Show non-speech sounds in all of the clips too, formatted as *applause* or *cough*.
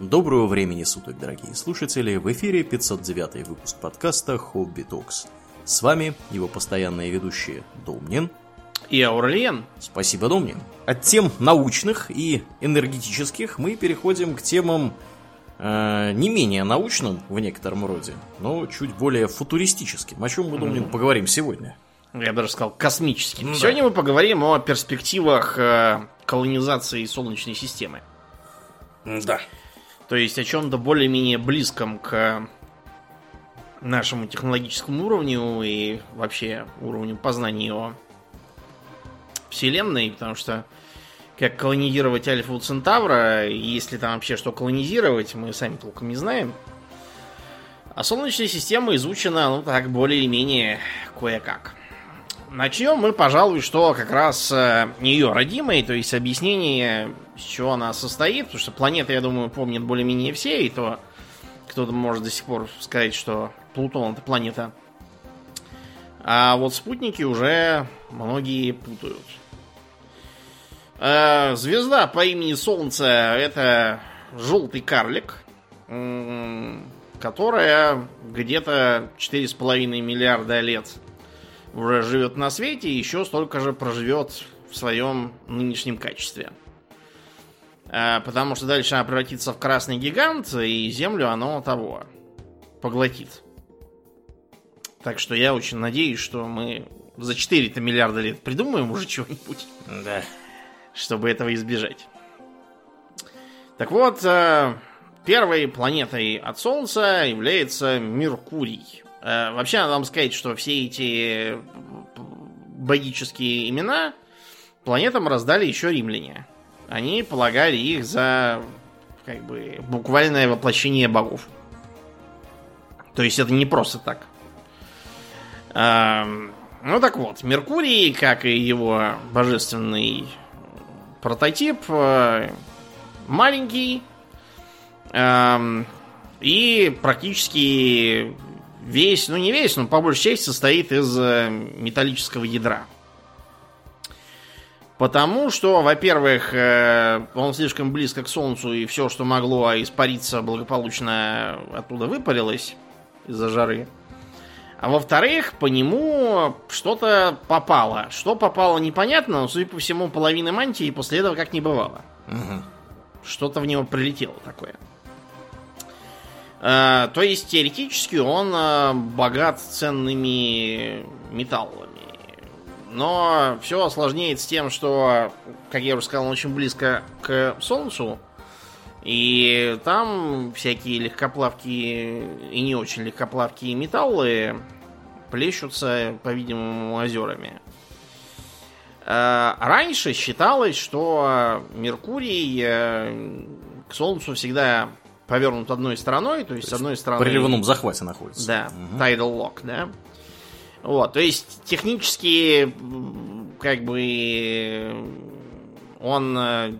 Доброго времени суток, дорогие слушатели! В эфире 509 выпуск подкаста «Хобби Токс». С вами его постоянные ведущие Домнин и Аурлиен. Спасибо, Домнин. От тем научных и энергетических мы переходим к темам э, не менее научным в некотором роде, но чуть более футуристическим. О чем мы, Домнин, mm-hmm. поговорим сегодня? Я даже сказал космическим. Ну, Сегодня да. мы поговорим о перспективах э, колонизации Солнечной системы. Да. То есть о чем-то более-менее близком к нашему технологическому уровню и вообще уровню познания о Вселенной, потому что как колонизировать Альфа Центавра, если там вообще что колонизировать, мы сами толком не знаем. А Солнечная система изучена, ну так, более или менее кое-как. Начнем мы, пожалуй, что как раз э, ее родимой, то есть объяснение, с чего она состоит, потому что планеты, я думаю, помнят более-менее все, и то кто-то может до сих пор сказать, что Плутон это планета. А вот спутники уже многие путают. Э, звезда по имени Солнце это желтый карлик, которая где-то 4,5 миллиарда лет уже живет на свете и еще столько же проживет в своем нынешнем качестве. А, потому что дальше она превратится в красный гигант, и Землю оно того поглотит. Так что я очень надеюсь, что мы за 4 миллиарда лет придумаем уже чего-нибудь. Да. Чтобы этого избежать. Так вот, э, первой планетой от Солнца является Меркурий. Э, вообще, надо вам сказать, что все эти богические имена планетам раздали еще римляне. Они полагали их за как бы буквальное воплощение богов. То есть это не просто так. Ну так вот, Меркурий, как и его божественный прототип, э, маленький и практически весь, ну не весь, но по большей части состоит из э, металлического ядра. Потому что, во-первых, э, он слишком близко к Солнцу, и все, что могло испариться, благополучно оттуда выпарилось из-за жары. А во-вторых, по нему что-то попало. Что попало, непонятно, но, судя по всему, половины мантии после этого как не бывало. Угу. Что-то в него прилетело такое. Э, то есть теоретически он э, богат ценными металлами. Но все осложняет с тем, что, как я уже сказал, он очень близко к Солнцу. И там всякие легкоплавкие и не очень легкоплавкие металлы плещутся, по-видимому, озерами. Э, раньше считалось, что Меркурий к Солнцу всегда повернут одной стороной, то есть то с одной стороны... В приливном захвате находится. Да, угу. tidal lock, да. Вот, то есть технически как бы он э,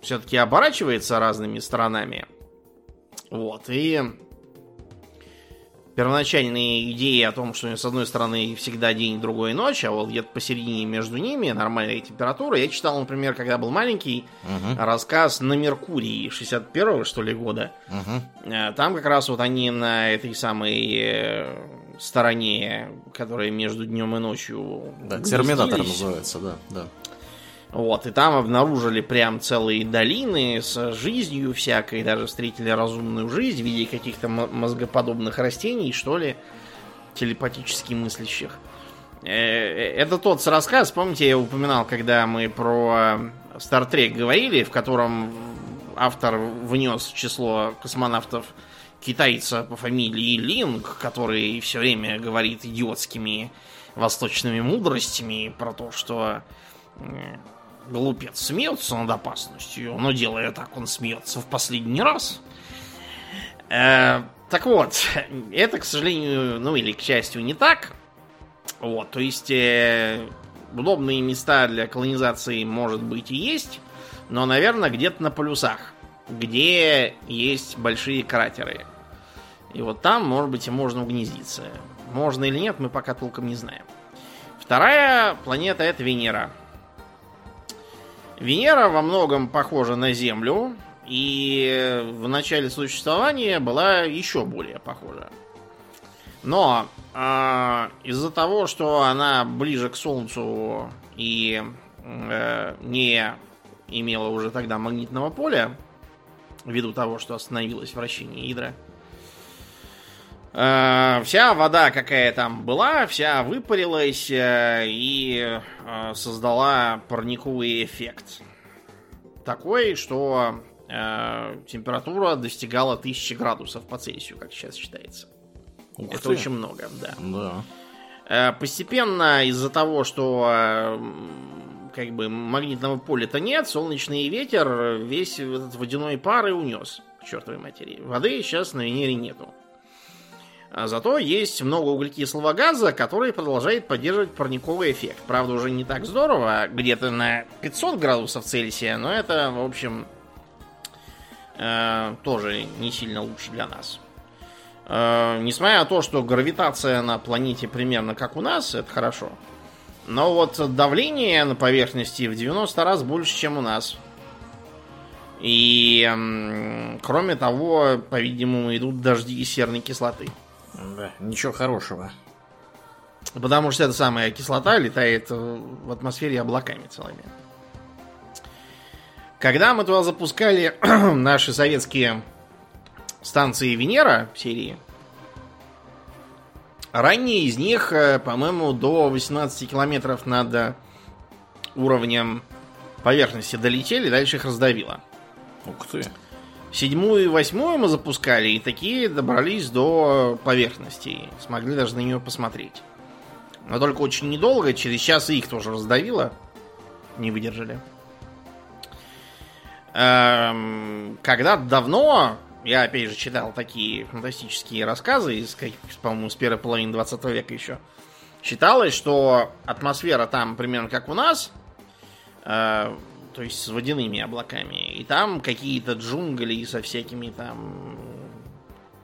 все-таки оборачивается разными сторонами. Вот, и первоначальные идеи о том, что с одной стороны всегда день, другой ночь, а вот где-то посередине между ними нормальная температура. Я читал, например, когда был маленький, угу. рассказ на Меркурии 61-го, что ли, года. Угу. Там как раз вот они на этой самой э, стороне, которая между днем и ночью... Да, терминатор называется, да, да. Вот, и там обнаружили прям целые долины с жизнью всякой, даже встретили разумную жизнь в виде каких-то мозгоподобных растений, что ли, телепатически мыслящих. Э, э, это тот рассказ, помните, я упоминал, когда мы про Star Trek говорили, в котором автор внес число космонавтов китайца по фамилии Линг, который все время говорит идиотскими восточными мудростями про то, что э, глупец смеется над опасностью, но делая так, он смеется в последний раз. Э, так вот, это, к сожалению, ну или к счастью, не так. Вот, то есть э, удобные места для колонизации, может быть, и есть, но, наверное, где-то на полюсах, где есть большие кратеры. И вот там, может быть, и можно угнездиться. Можно или нет, мы пока толком не знаем. Вторая планета это Венера. Венера во многом похожа на Землю, и в начале существования была еще более похожа. Но э, из-за того, что она ближе к Солнцу и э, не имела уже тогда магнитного поля, ввиду того, что остановилось вращение ядра, э, вся вода, какая там была, вся выпарилась э, и э, создала парниковый эффект. Такой, что э, температура достигала 1000 градусов по Цельсию, как сейчас считается. Ух Это ты. очень много, да. Да. Э, Постепенно из-за того, что э, как бы магнитного поля-то нет, солнечный ветер весь этот водяной пар и унес к чертовой матери. Воды сейчас на Венере нету. А зато есть много углекислого газа, который продолжает поддерживать парниковый эффект. Правда, уже не так здорово, где-то на 500 градусов Цельсия, но это, в общем, э, тоже не сильно лучше для нас. Э, несмотря на то, что гравитация на планете примерно как у нас, это хорошо. Но вот давление на поверхности в 90 раз больше, чем у нас. И м, кроме того, по-видимому, идут дожди и серной кислоты. Да, ничего хорошего. Потому что эта самая кислота летает в атмосфере облаками целыми. Когда мы туда запускали *clears throat* наши советские станции Венера серии, ранние из них, э, по-моему, до 18 километров над уровнем поверхности долетели, дальше их раздавило. Ух ты. Седьмую и восьмую мы запускали, и такие добрались до поверхности. Смогли даже на нее посмотреть. Но только очень недолго, через час их тоже раздавило. Не выдержали. Эм, Когда давно, я опять же читал такие фантастические рассказы из, по-моему, с первой половины 20 века еще. Считалось, что атмосфера там примерно как у нас, э, то есть с водяными облаками. И там какие-то джунгли со всякими там...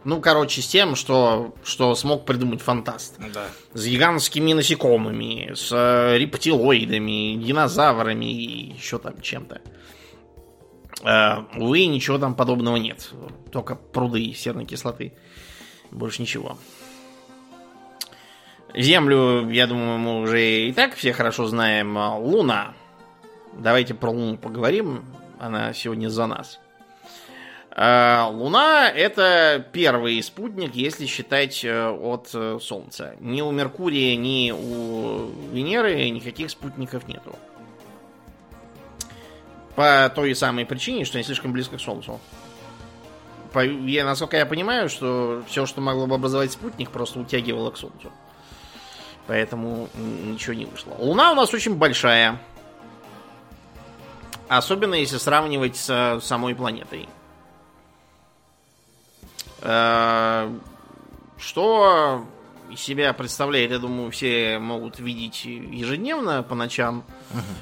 Ну, короче, с тем, что, что смог придумать фантаст. Да. С гигантскими насекомыми, с э, рептилоидами, динозаврами и еще там чем-то. Э, увы, ничего там подобного нет. Только пруды серной кислоты. Больше ничего. Землю, я думаю, мы уже и так все хорошо знаем. Луна. Давайте про Луну поговорим. Она сегодня за нас. А, Луна это первый спутник, если считать э, от э, Солнца. Ни у Меркурия, ни у Венеры никаких спутников нету. По той самой причине, что они слишком близко к Солнцу. По- я, насколько я понимаю, что все, что могло бы образовать спутник, просто утягивало к Солнцу. Поэтому ничего не вышло. Луна у нас очень большая. Особенно если сравнивать с самой планетой. Э, Что из себя представляет, я думаю, все могут видеть ежедневно по ночам.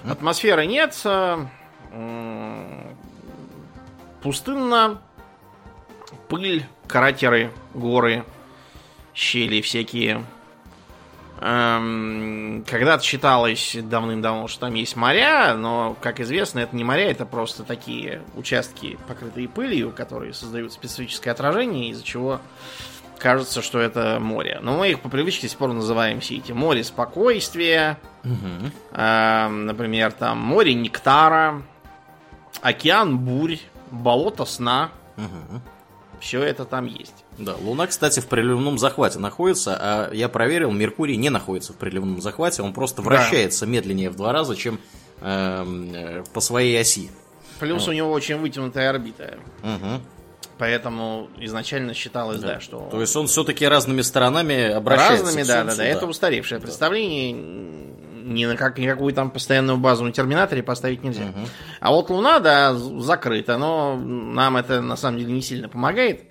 Атмосферы нет. э, Пустынно. Пыль, кратеры, горы, щели всякие. Эм, Когда-то считалось давным-давно, что там есть моря, но, как известно, это не моря, это просто такие участки, покрытые пылью, которые создают специфическое отражение, из-за чего кажется, что это море. Но мы их по привычке до сих пор называем все эти море спокойствия, Мгм. эм, например, там море нектара, океан бурь, болото сна. Мгм. Все это там есть. Да, Луна, кстати, в приливном захвате находится, а я проверил, Меркурий не находится в приливном захвате, он просто Да. вращается медленнее в два раза, чем эм, э, по своей оси. Плюс у него очень вытянутая орбита. Мгм. Поэтому изначально считалось, да, что... То есть он все-таки разными сторонами обращается Разными, да, да, да. Это устаревшее представление. Ни на как, никакую там постоянную базу на терминаторе поставить нельзя. А вот Луна, да, закрыта, но нам это на самом деле не сильно помогает.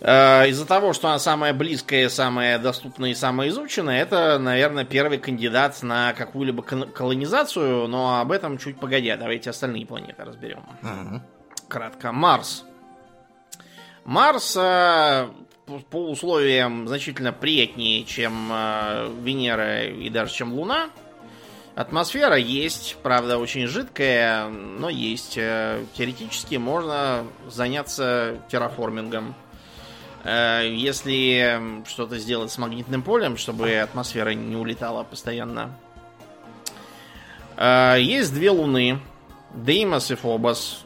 Э, Из-за того, что она самая близкая, самая доступная и самая изученная, это, наверное, первый кандидат на какую-либо колонизацию, но об этом чуть погодя. Давайте остальные планеты разберем Мгм. кратко. Марс. Марс э, по- условиям значительно приятнее, чем э, Венера и даже чем Луна. Атмосфера есть, правда, очень жидкая, но есть. Теоретически можно заняться терраформингом. Э, если что-то сделать с магнитным полем, чтобы атмосфера не улетала постоянно. Э, есть две луны. Деймос и Фобос.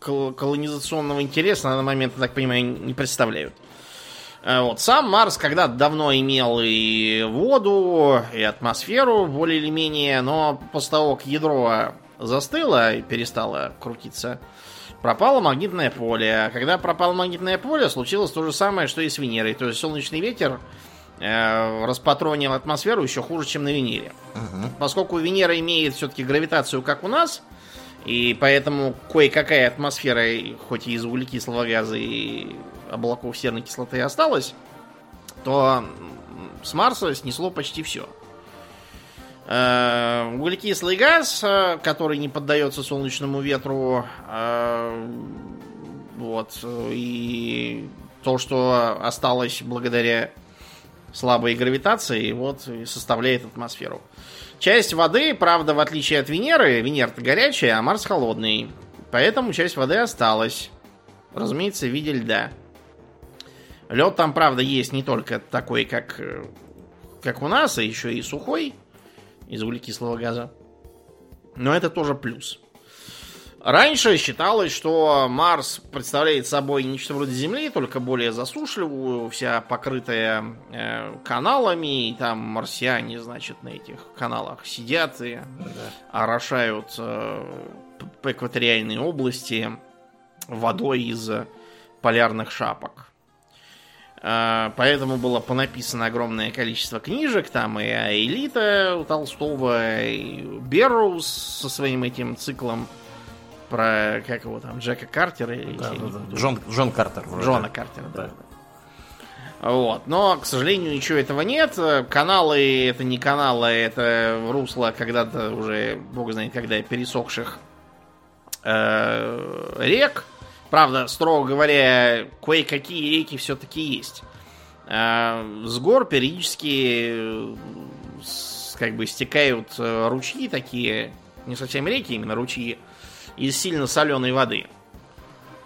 Колонизационного интереса на данный момент, я так понимаю, не представляют. Э, вот. Сам Марс когда-то давно имел и воду, и атмосферу более или менее, но после того, как ядро застыло и перестало крутиться, пропало магнитное поле. Когда пропало магнитное поле, случилось то же самое, что и с Венерой. То есть солнечный ветер э, распатронил атмосферу еще хуже, чем на Венере. Угу. Поскольку Венера имеет все-таки гравитацию, как у нас, и поэтому кое-какая атмосфера, хоть и из углекислого газа и облаков серной кислоты осталось, то с Марса снесло почти все. Э, углекислый газ, э, который не поддается солнечному ветру, э, вот, и то, что осталось благодаря слабой гравитации, вот, составляет атмосферу. Часть воды, правда, в отличие от Венеры, Венера-то горячая, а Марс холодный. Поэтому часть воды осталась. Разумеется, в виде льда. Лед там, правда, есть не только такой, как, как у нас, а еще и сухой из углекислого газа. Но это тоже плюс. Раньше считалось, что Марс представляет собой нечто вроде Земли, только более засушливую, вся покрытая э, каналами, и там марсиане, значит, на этих каналах сидят и да. орошают э, экваториальные области водой из полярных шапок. А, поэтому было понаписано огромное количество книжек, там и Элита у Толстого, и Берроуз со своим этим циклом про, как его там, Джека Картера или да, да, да. Джон, Джон Картер. Вроде. Джона Картера, да. да. Вот. Но, к сожалению, ничего этого нет. Каналы это не каналы, это русло когда-то уже, бог знает когда, пересохших э, рек. Правда, строго говоря, кое-какие реки все-таки есть. А с гор периодически как бы стекают э, ручьи такие, не совсем реки, именно ручьи, из сильно соленой воды.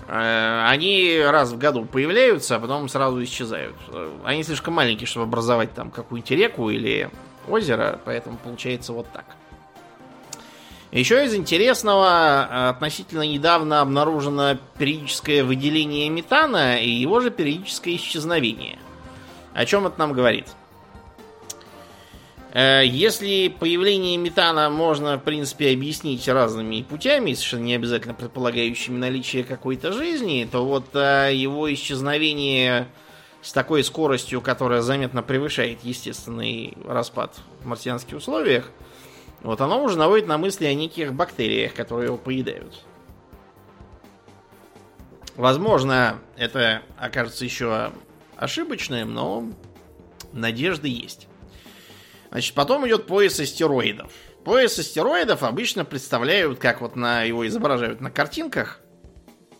Э, они раз в году появляются, а потом сразу исчезают. Они слишком маленькие, чтобы образовать там какую-нибудь реку или озеро, поэтому получается вот так. Еще из интересного, э, относительно недавно обнаружено периодическое выделение метана и его же периодическое исчезновение. О чем это нам говорит? Э, если появление метана можно, в принципе, объяснить разными путями, совершенно не обязательно предполагающими наличие какой-то жизни, то вот э, его исчезновение с такой скоростью, которая заметно превышает естественный распад в марсианских условиях, вот оно уже наводит на мысли о неких бактериях, которые его поедают. Возможно, это окажется еще ошибочным, но надежды есть. Значит, потом идет пояс астероидов. Пояс астероидов обычно представляют, как вот на его изображают на картинках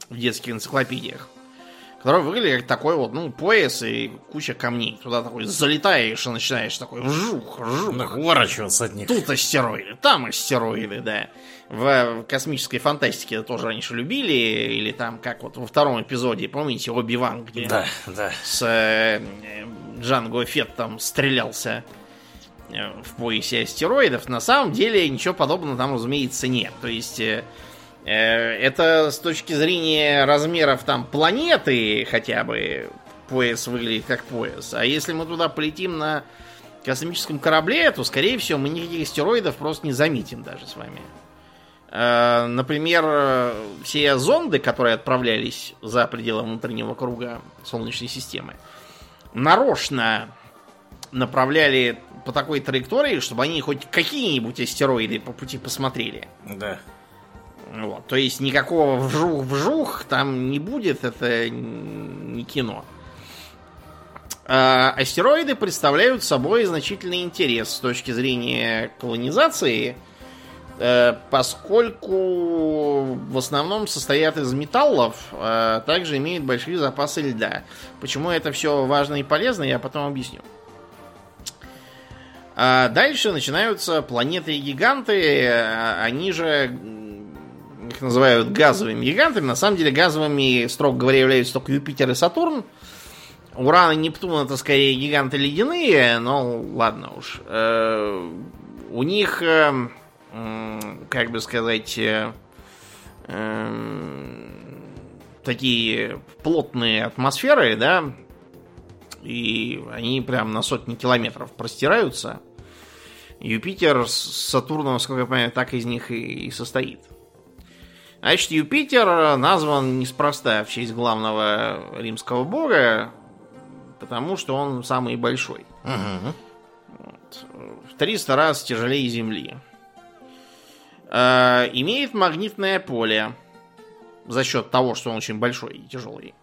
в детских энциклопедиях который выглядит как такой вот, ну, пояс и куча камней. Туда такой залетаешь и начинаешь такой вжух, вжух. Уворачиваться от них. Тут астероиды, там астероиды, да. В космической фантастике это тоже раньше любили, или там, как вот во втором эпизоде, помните, Оби-Ван, где да, да. с э, Джанго Феттом стрелялся э, в поясе астероидов. На самом деле ничего подобного там, разумеется, нет. То есть Э, это с точки зрения размеров там планеты хотя бы пояс выглядит как пояс. А если мы туда полетим на космическом корабле, то, скорее всего, мы никаких астероидов просто не заметим даже с вами. Э, например, все зонды, которые отправлялись за пределы внутреннего круга Солнечной системы, нарочно направляли по такой траектории, чтобы они хоть какие-нибудь астероиды по пути посмотрели. Да. Вот, то есть никакого вжух-вжух там не будет, это не кино. А астероиды представляют собой значительный интерес с точки зрения колонизации, э, поскольку в основном состоят из металлов, а также имеют большие запасы льда. Почему это все важно и полезно, я потом объясню. А дальше начинаются планеты-гиганты, они же их называют газовыми гигантами. На самом деле газовыми, строго говоря, являются только Юпитер и Сатурн. Уран и Нептун это скорее гиганты ледяные, но ладно уж. Э, у них, э, как бы сказать, э, такие плотные атмосферы, да, и они прям на сотни километров простираются. Юпитер с Сатурном, сколько я понимаю, так из них и состоит. Значит, Юпитер назван неспроста в честь главного римского бога, потому что он самый большой. Угу. Вот. В 300 раз тяжелее Земли. Э, имеет магнитное поле за счет того, что он очень большой и тяжелый.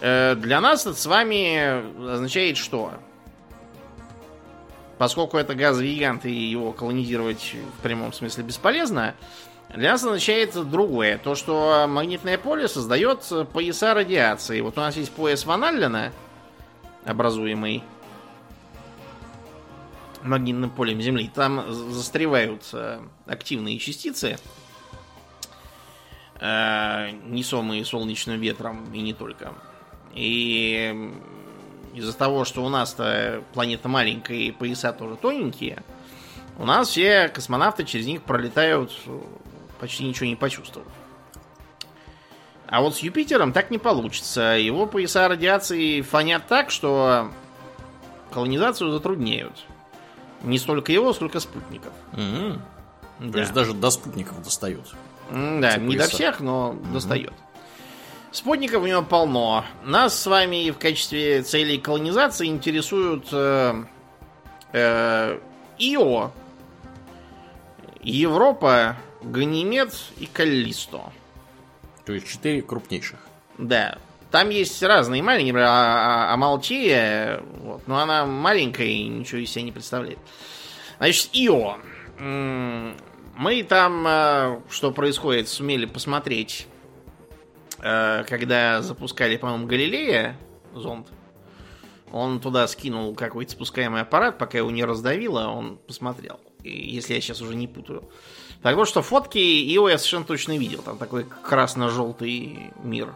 Э, для нас это с вами означает что? Поскольку это газовый гигант и его колонизировать в прямом смысле бесполезно, для нас означает другое. То, что магнитное поле создает пояса радиации. Вот у нас есть пояс Ван Аллена, образуемый магнитным полем Земли. Там застревают активные частицы, э, несомые солнечным ветром и не только. И из-за того, что у нас-то планета маленькая и пояса тоже тоненькие, у нас все космонавты через них пролетают почти ничего не почувствовав. А вот с Юпитером так не получится. Его пояса радиации фонят так, что колонизацию затрудняют. Не столько его, сколько спутников. Mm-hmm. Да. То есть даже до спутников достает. Да, не до всех, но mm-hmm. достает. Спутников у него полно. Нас с вами в качестве целей колонизации интересуют э, э, Ио, Европа, Ганимед и Каллисто. То есть четыре крупнейших. Да. Там есть разные маленькие, например, а, а, Амалтия, вот, но она маленькая и ничего из себя не представляет. Значит, Ио. Мы там, э, что происходит, сумели посмотреть, э, когда запускали, по-моему, Галилея, зонд. Он туда скинул какой-то спускаемый аппарат, пока его не раздавило, он посмотрел. Если я сейчас уже не путаю. Так вот, что фотки Ио я совершенно точно видел. Там такой красно-желтый мир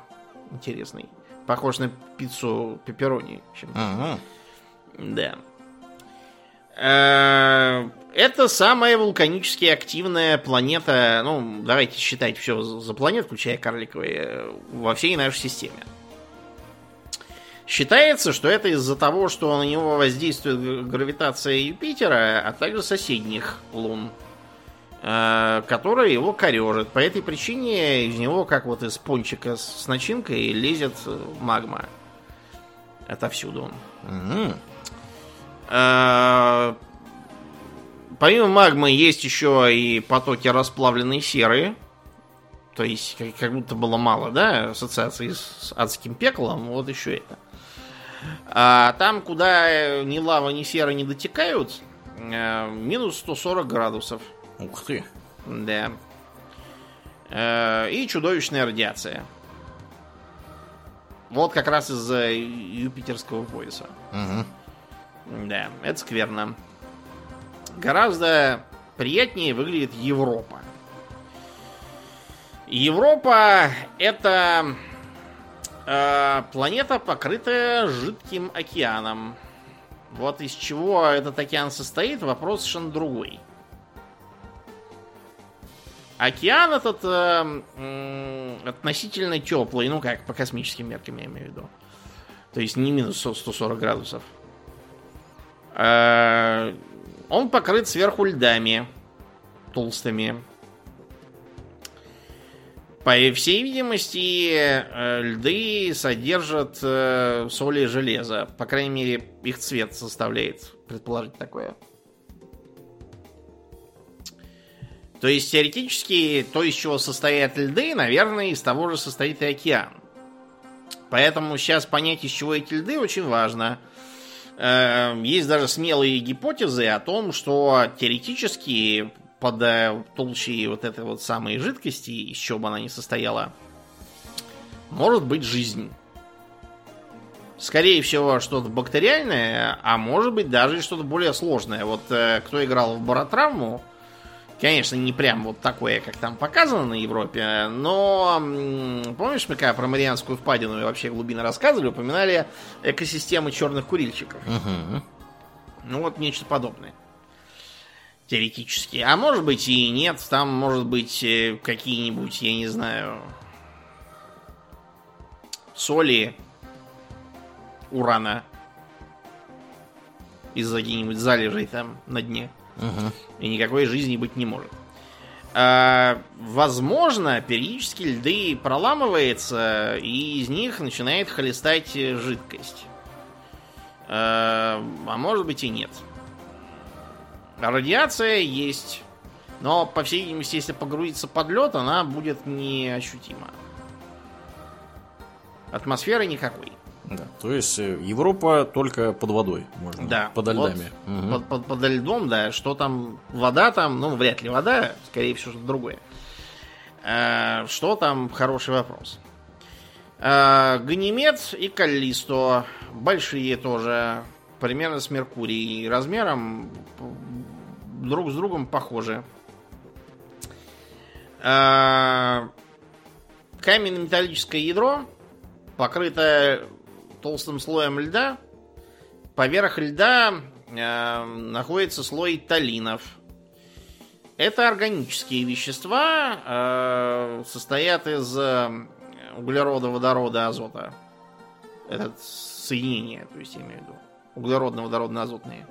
интересный. Похож на пиццу пепперони. Ага. Да. Э, это самая вулканически активная планета, ну, давайте считать все за планет, включая карликовые, во всей нашей системе. Считается, что это из-за того, что на него воздействует гравитация Юпитера, а также соседних лун. Э, которая его корежит. По этой причине из него, как вот из пончика с начинкой, лезет магма. Отовсюду. Угу. Помимо магмы есть еще и потоки расплавленной серы. То есть, как, как будто было мало, да, ассоциации с адским пеклом, вот еще это. А там, куда ни лава, ни сера не дотекают, э, минус 140 градусов. Ух ты. Да. Э, и чудовищная радиация. Вот как раз из-за юпитерского пояса. Угу. Да, это скверно. Гораздо приятнее выглядит Европа. Европа это э, планета, покрытая жидким океаном. Вот из чего этот океан состоит, вопрос совершенно другой. Океан этот э, относительно теплый, ну как, по космическим меркам я имею в виду. То есть не минус 140 градусов. Э, он покрыт сверху льдами толстыми. По всей видимости, э, льды содержат э, соли и железо. По крайней мере, их цвет составляет предположить такое. То есть, теоретически, то, из чего состоят льды, наверное, из того же состоит и океан. Поэтому сейчас понять, из чего эти льды, очень важно. Эм, есть даже смелые гипотезы о том, что теоретически под э, толщей вот этой вот самой жидкости, из чего бы она ни состояла, может быть жизнь. Скорее всего, что-то бактериальное, а может быть даже что-то более сложное. Вот э, кто играл в баротравму, конечно, не прям вот такое, как там показано на Европе, но помнишь, мы когда про Марианскую впадину и вообще глубины рассказывали, упоминали экосистемы черных курильщиков. Мгм. Ну вот нечто подобное. Теоретически. А может быть и нет. Там может быть э, какие-нибудь, я не знаю, соли урана из-за каких-нибудь залежей там на дне. Мгм. И никакой жизни быть не может. А, возможно, периодически льды проламывается, и из них начинает хлестать э, жидкость. А, а может быть и нет. Радиация есть. Но, по всей видимости, если погрузиться под лед, она будет неощутима. Атмосферы никакой. Да, то есть э, Европа только под водой можно. Да. Под вот льдами. Мгм. Под, под- подо льдом, да. Что там? Вода там? Ну, вряд ли вода. Скорее всего, что-то другое. А, что там? Хороший вопрос. А, Ганимед и Каллисто. Большие тоже. Примерно с Меркурией. Размером друг с другом похожи. А, Каменно-металлическое ядро, покрытое толстым слоем льда, Поверх льда э, находится слой талинов. Это органические вещества, э, состоят из э, углерода, водорода, азота. Это соединение, то есть я имею в виду. Углеродно-водородно-азотные.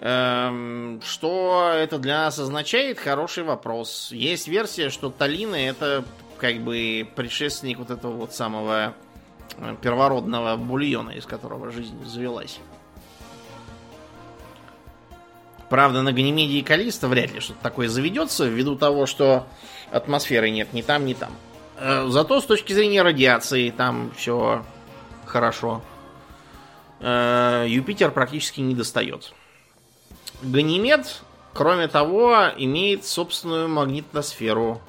Эм, что это для нас означает? Хороший вопрос. Есть версия, что талины это как бы предшественник вот этого вот самого первородного бульона, из которого жизнь завелась. Правда, на Ганимеде и Калиста вряд ли что-то такое заведется, ввиду того, что атмосферы нет ни там, ни там. Э, Зато с точки зрения радиации там все хорошо. Э, Юпитер практически не достает. Ганимед, кроме того, имеет собственную магнитосферу.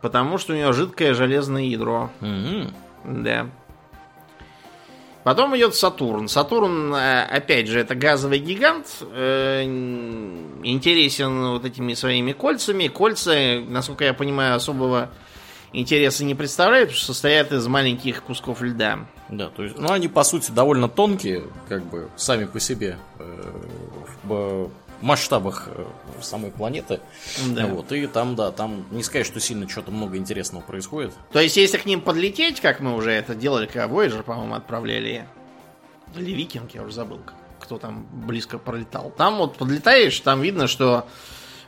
Потому что у него жидкое железное ядро. Мгм. Да. Потом идет Сатурн. Сатурн, э, опять же, это газовый гигант. э, Интересен вот этими своими кольцами. Кольца, насколько я понимаю, особого интереса не представляют, потому что состоят из маленьких кусков льда. Да, то есть, ну, они, по сути, довольно тонкие, как бы, сами по себе, э, масштабах э, самой планеты. Да. Вот, и там, да, там не сказать, что сильно что-то много интересного происходит. То есть, если к ним подлететь, как мы уже это делали, когда Voyager, по-моему, отправляли, или Викинг, я уже забыл, кто там близко пролетал. Там вот подлетаешь, там видно, что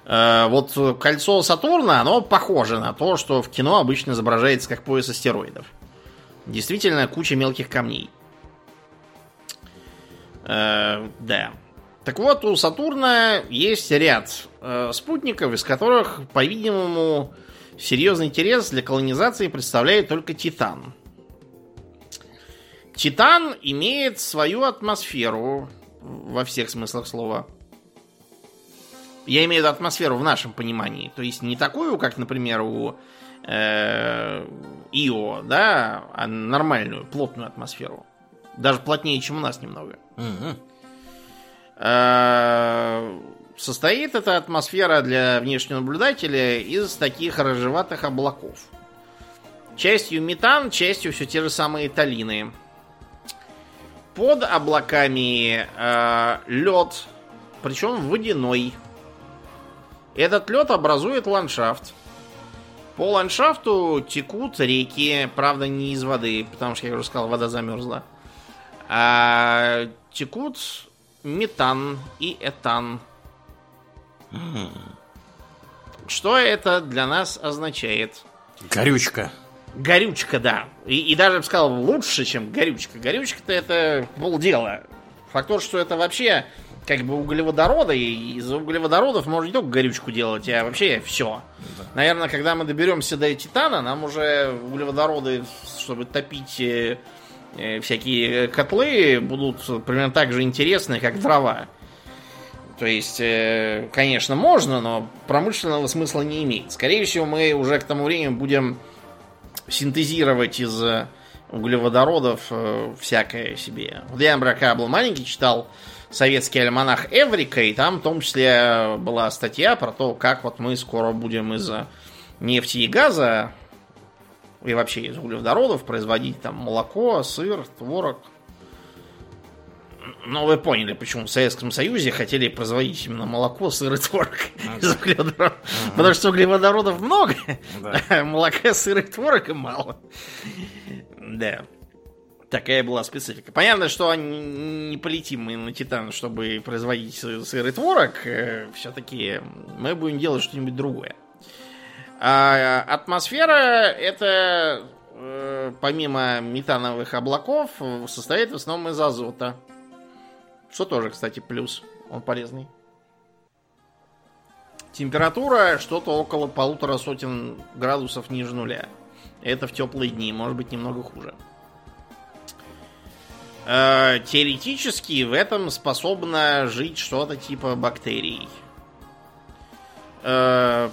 э, вот кольцо Сатурна, оно похоже на то, что в кино обычно изображается как пояс астероидов. Действительно, куча мелких камней. Э, да. Так вот, у Сатурна есть ряд э, спутников, из которых, по-видимому, серьезный интерес для колонизации представляет только Титан. Титан имеет свою атмосферу во всех смыслах слова. Я имею в виду атмосферу в нашем понимании. То есть не такую, как, например, у э, Ио, да, а нормальную, плотную атмосферу. Даже плотнее, чем у нас немного. Мгм. Э, Состоит эта атмосфера для внешнего наблюдателя из таких рыжеватых облаков. Частью метан, частью все те же самые талины. Под облаками лед, причем водяной. Этот лед образует ландшафт. По ландшафту текут реки, правда не из воды, потому что, я уже сказал, вода замерзла. А текут метан и этан. Что это для нас означает? Горючка. Горючка, да. И, и даже, я бы сказал, лучше, чем горючка. Горючка-то это полдела. Факт тот, что это вообще как бы углеводороды, и из углеводородов можно не только горючку делать, а вообще все. Наверное, когда мы доберемся до титана, нам уже углеводороды, чтобы топить э, всякие котлы, будут примерно так же интересны, как дрова. То есть, э, конечно, можно, но промышленного смысла не имеет. Скорее всего, мы уже к тому времени будем синтезировать из э, углеводородов э, всякое себе. Вот я, например, когда был маленький, читал советский альманах Эврика, и там в том числе была статья про то, как вот мы скоро будем из нефти и газа и вообще из углеводородов производить там молоко, сыр, творог. Ну, вы поняли, почему в Советском Союзе хотели производить именно молоко, сыр и творог из углеводородов. Потому что углеводородов много, *laughs* а молока, сыра и творога мало. Да. Такая была специфика. Понятно, что не полетим мы на Титан, чтобы производить сыр и творог. Э, Все-таки мы будем делать что-нибудь другое. А атмосфера это э, помимо метановых облаков состоит в основном из азота. Что тоже, кстати, плюс. Он полезный. Температура что-то около полутора сотен градусов ниже нуля. Это в теплые дни, может быть, немного хуже. Э, теоретически в этом способно жить что-то типа бактерий. Э,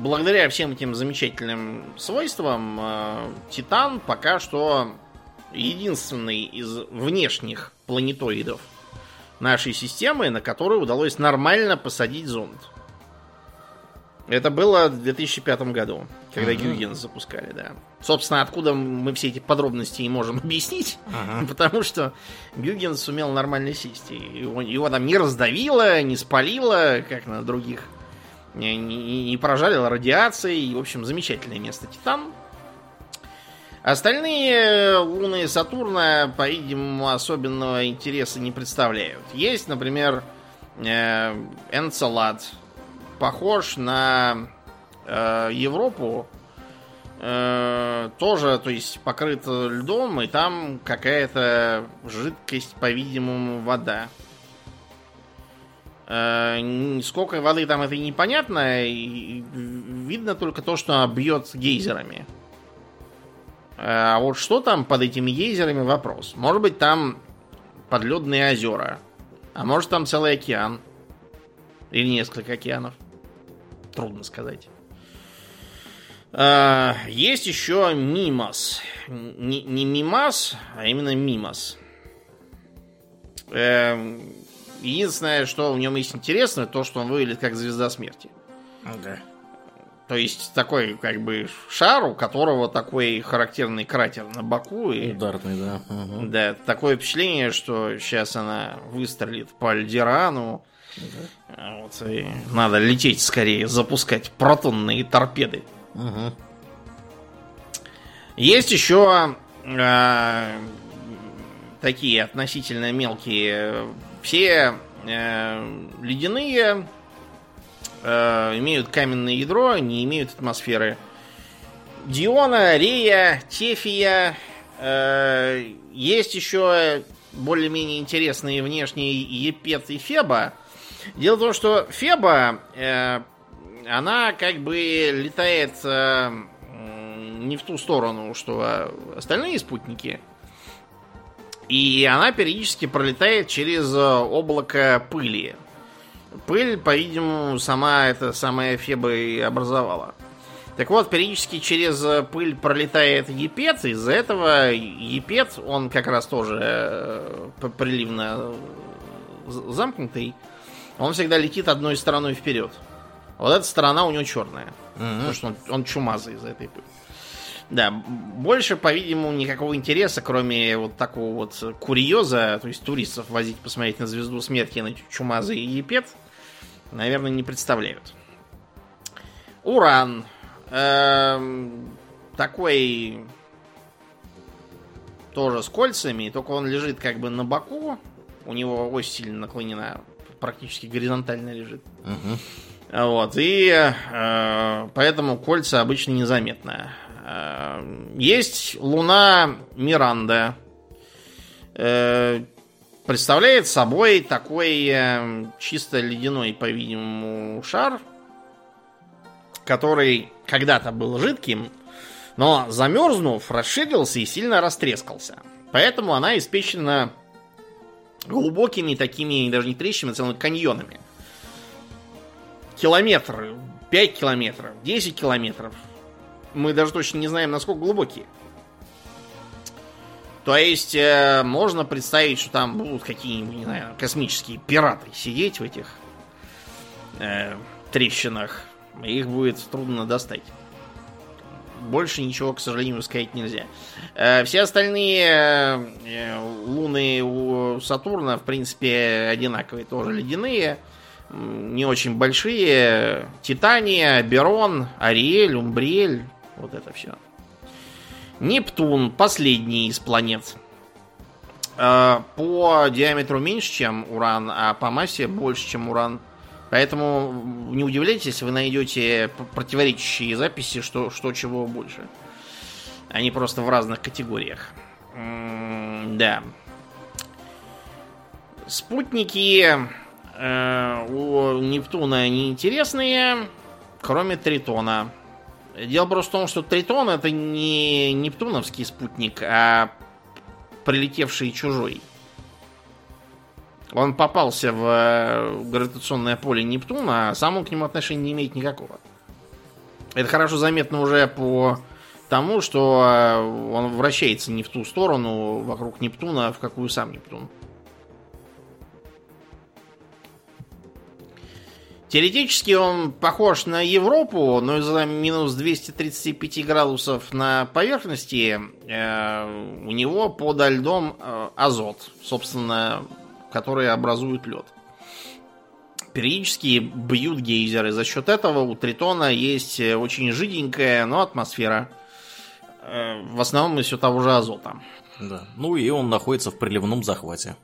благодаря всем этим замечательным свойствам, э, Титан пока что единственный из внешних планетоидов нашей системы, на который удалось нормально посадить зонд. Это было в 2005 году, когда uh-huh. Гюгенс запускали, да. Собственно, откуда мы все эти подробности и можем *laughs* объяснить, uh-huh. *laughs* потому что Гюгенс сумел нормально сесть. Его, его там не раздавило, не спалило, как на других не, не, не поражали радиацией. В общем, замечательное место Титан. Остальные луны Сатурна, по-видимому, особенного интереса не представляют. Есть, например, э, Энцелад. Похож на э, Европу. Э, тоже, то есть, покрыт льдом, и там какая-то жидкость, по-видимому, вода. Э, сколько воды там это непонятно. Видно только то, что она бьет гейзерами. Э, а вот что там под этими гейзерами вопрос. Может быть там подледные озера. А может там целый океан. Или несколько океанов. Трудно сказать. Э, есть еще Мимос. Не, не Мимас, а именно Мимос. Единственное, что в нем есть интересное, то, что он выглядит как звезда смерти. Да. То есть такой, как бы, шар, у которого такой характерный кратер на боку. И, Ударный, да. Угу. Да, такое впечатление, что сейчас она выстрелит по Альдерану. Да. Вот, и надо лететь скорее, запускать протонные торпеды. Угу. Есть еще э, такие относительно мелкие все э, ледяные э, имеют каменное ядро, не имеют атмосферы. Диона, Рея, Тефия. Э, есть еще более-менее интересные внешние Епет и Феба. Дело в том, что Феба, э, она как бы летает э, не в ту сторону, что остальные спутники. И она периодически пролетает через э, облако пыли. Пыль, по-видимому, сама эта самая Феба и образовала. Так вот, периодически через э, пыль пролетает Епет, из-за этого Епет, он как раз тоже э, приливно замкнутый, он всегда летит одной стороной вперед. Вот эта сторона у него черная. Угу. Потому что он, он чумазый из-за этой пыли. Да, больше, по-видимому, никакого интереса, кроме вот такого вот курьеза, то есть туристов возить посмотреть на звезду смерти, на Чумазы и Епет, наверное, не представляют. Уран. Эм, такой тоже с кольцами, только он лежит как бы на боку, у него ось сильно наклонена, практически горизонтально лежит. Угу. Вот, и э, поэтому кольца обычно незаметно. Э, есть луна Миранда. Э, представляет собой такой э, чисто ледяной, по-видимому, шар, который когда-то был жидким, но замерзнув, расширился и сильно растрескался. Поэтому она испечена глубокими такими, даже не трещинами, а целыми каньонами. Километр, 5 километров, 10 километров мы даже точно не знаем, насколько глубокие. То есть э, можно представить, что там будут какие-нибудь, не знаю, космические пираты сидеть в этих э, трещинах. Их будет трудно достать. Больше ничего, к сожалению, сказать нельзя. Э, все остальные э, луны у Сатурна, в принципе, одинаковые, тоже ледяные. Не очень большие. Титания, Берон, Ариэль, Умбриэль. Вот это все. Нептун, последний из планет. Э, по диаметру меньше, чем Уран, а по массе больше, чем Уран. Поэтому не удивляйтесь, вы найдете противоречащие записи, что, что чего больше. Они просто в разных категориях. М да. Спутники э, у Нептуна неинтересные, кроме Тритона. Дело просто в том, что Тритон это не нептуновский спутник, а прилетевший чужой. Он попался в э, гравитационное поле Нептуна, а сам он к нему отношения не имеет никакого. Это хорошо заметно уже по тому, что э, он вращается не в ту сторону вокруг Нептуна, в какую сам Нептун. Теоретически он похож на Европу, но из-за минус 235 градусов на поверхности э, у него подо льдом э, азот, собственно, который образует лед. Периодически бьют гейзеры. За счет этого у Тритона есть очень жиденькая, но атмосфера. Э, в основном из все того же азота. Да. Ну и он находится в приливном захвате.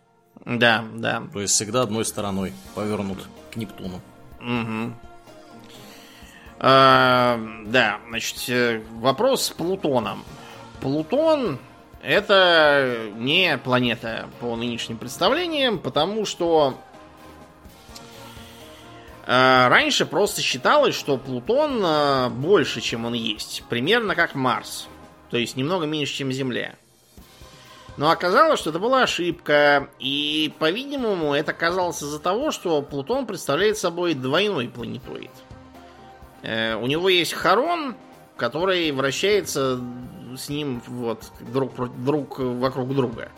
Да, да. То есть всегда одной стороной повернут к Нептуну. Угу. А, да, значит, э, вопрос с Плутоном. Плутон это не планета по нынешним представлениям, потому что э, раньше просто считалось, что Плутон э, больше, чем он есть. Примерно как Марс. То есть немного меньше, чем Земля. Но оказалось, что это была ошибка, и, по-видимому, это оказалось из-за того, что Плутон представляет собой двойной планетоид. Э, у него есть Харон, который вращается с ним вот друг, друг вокруг друга.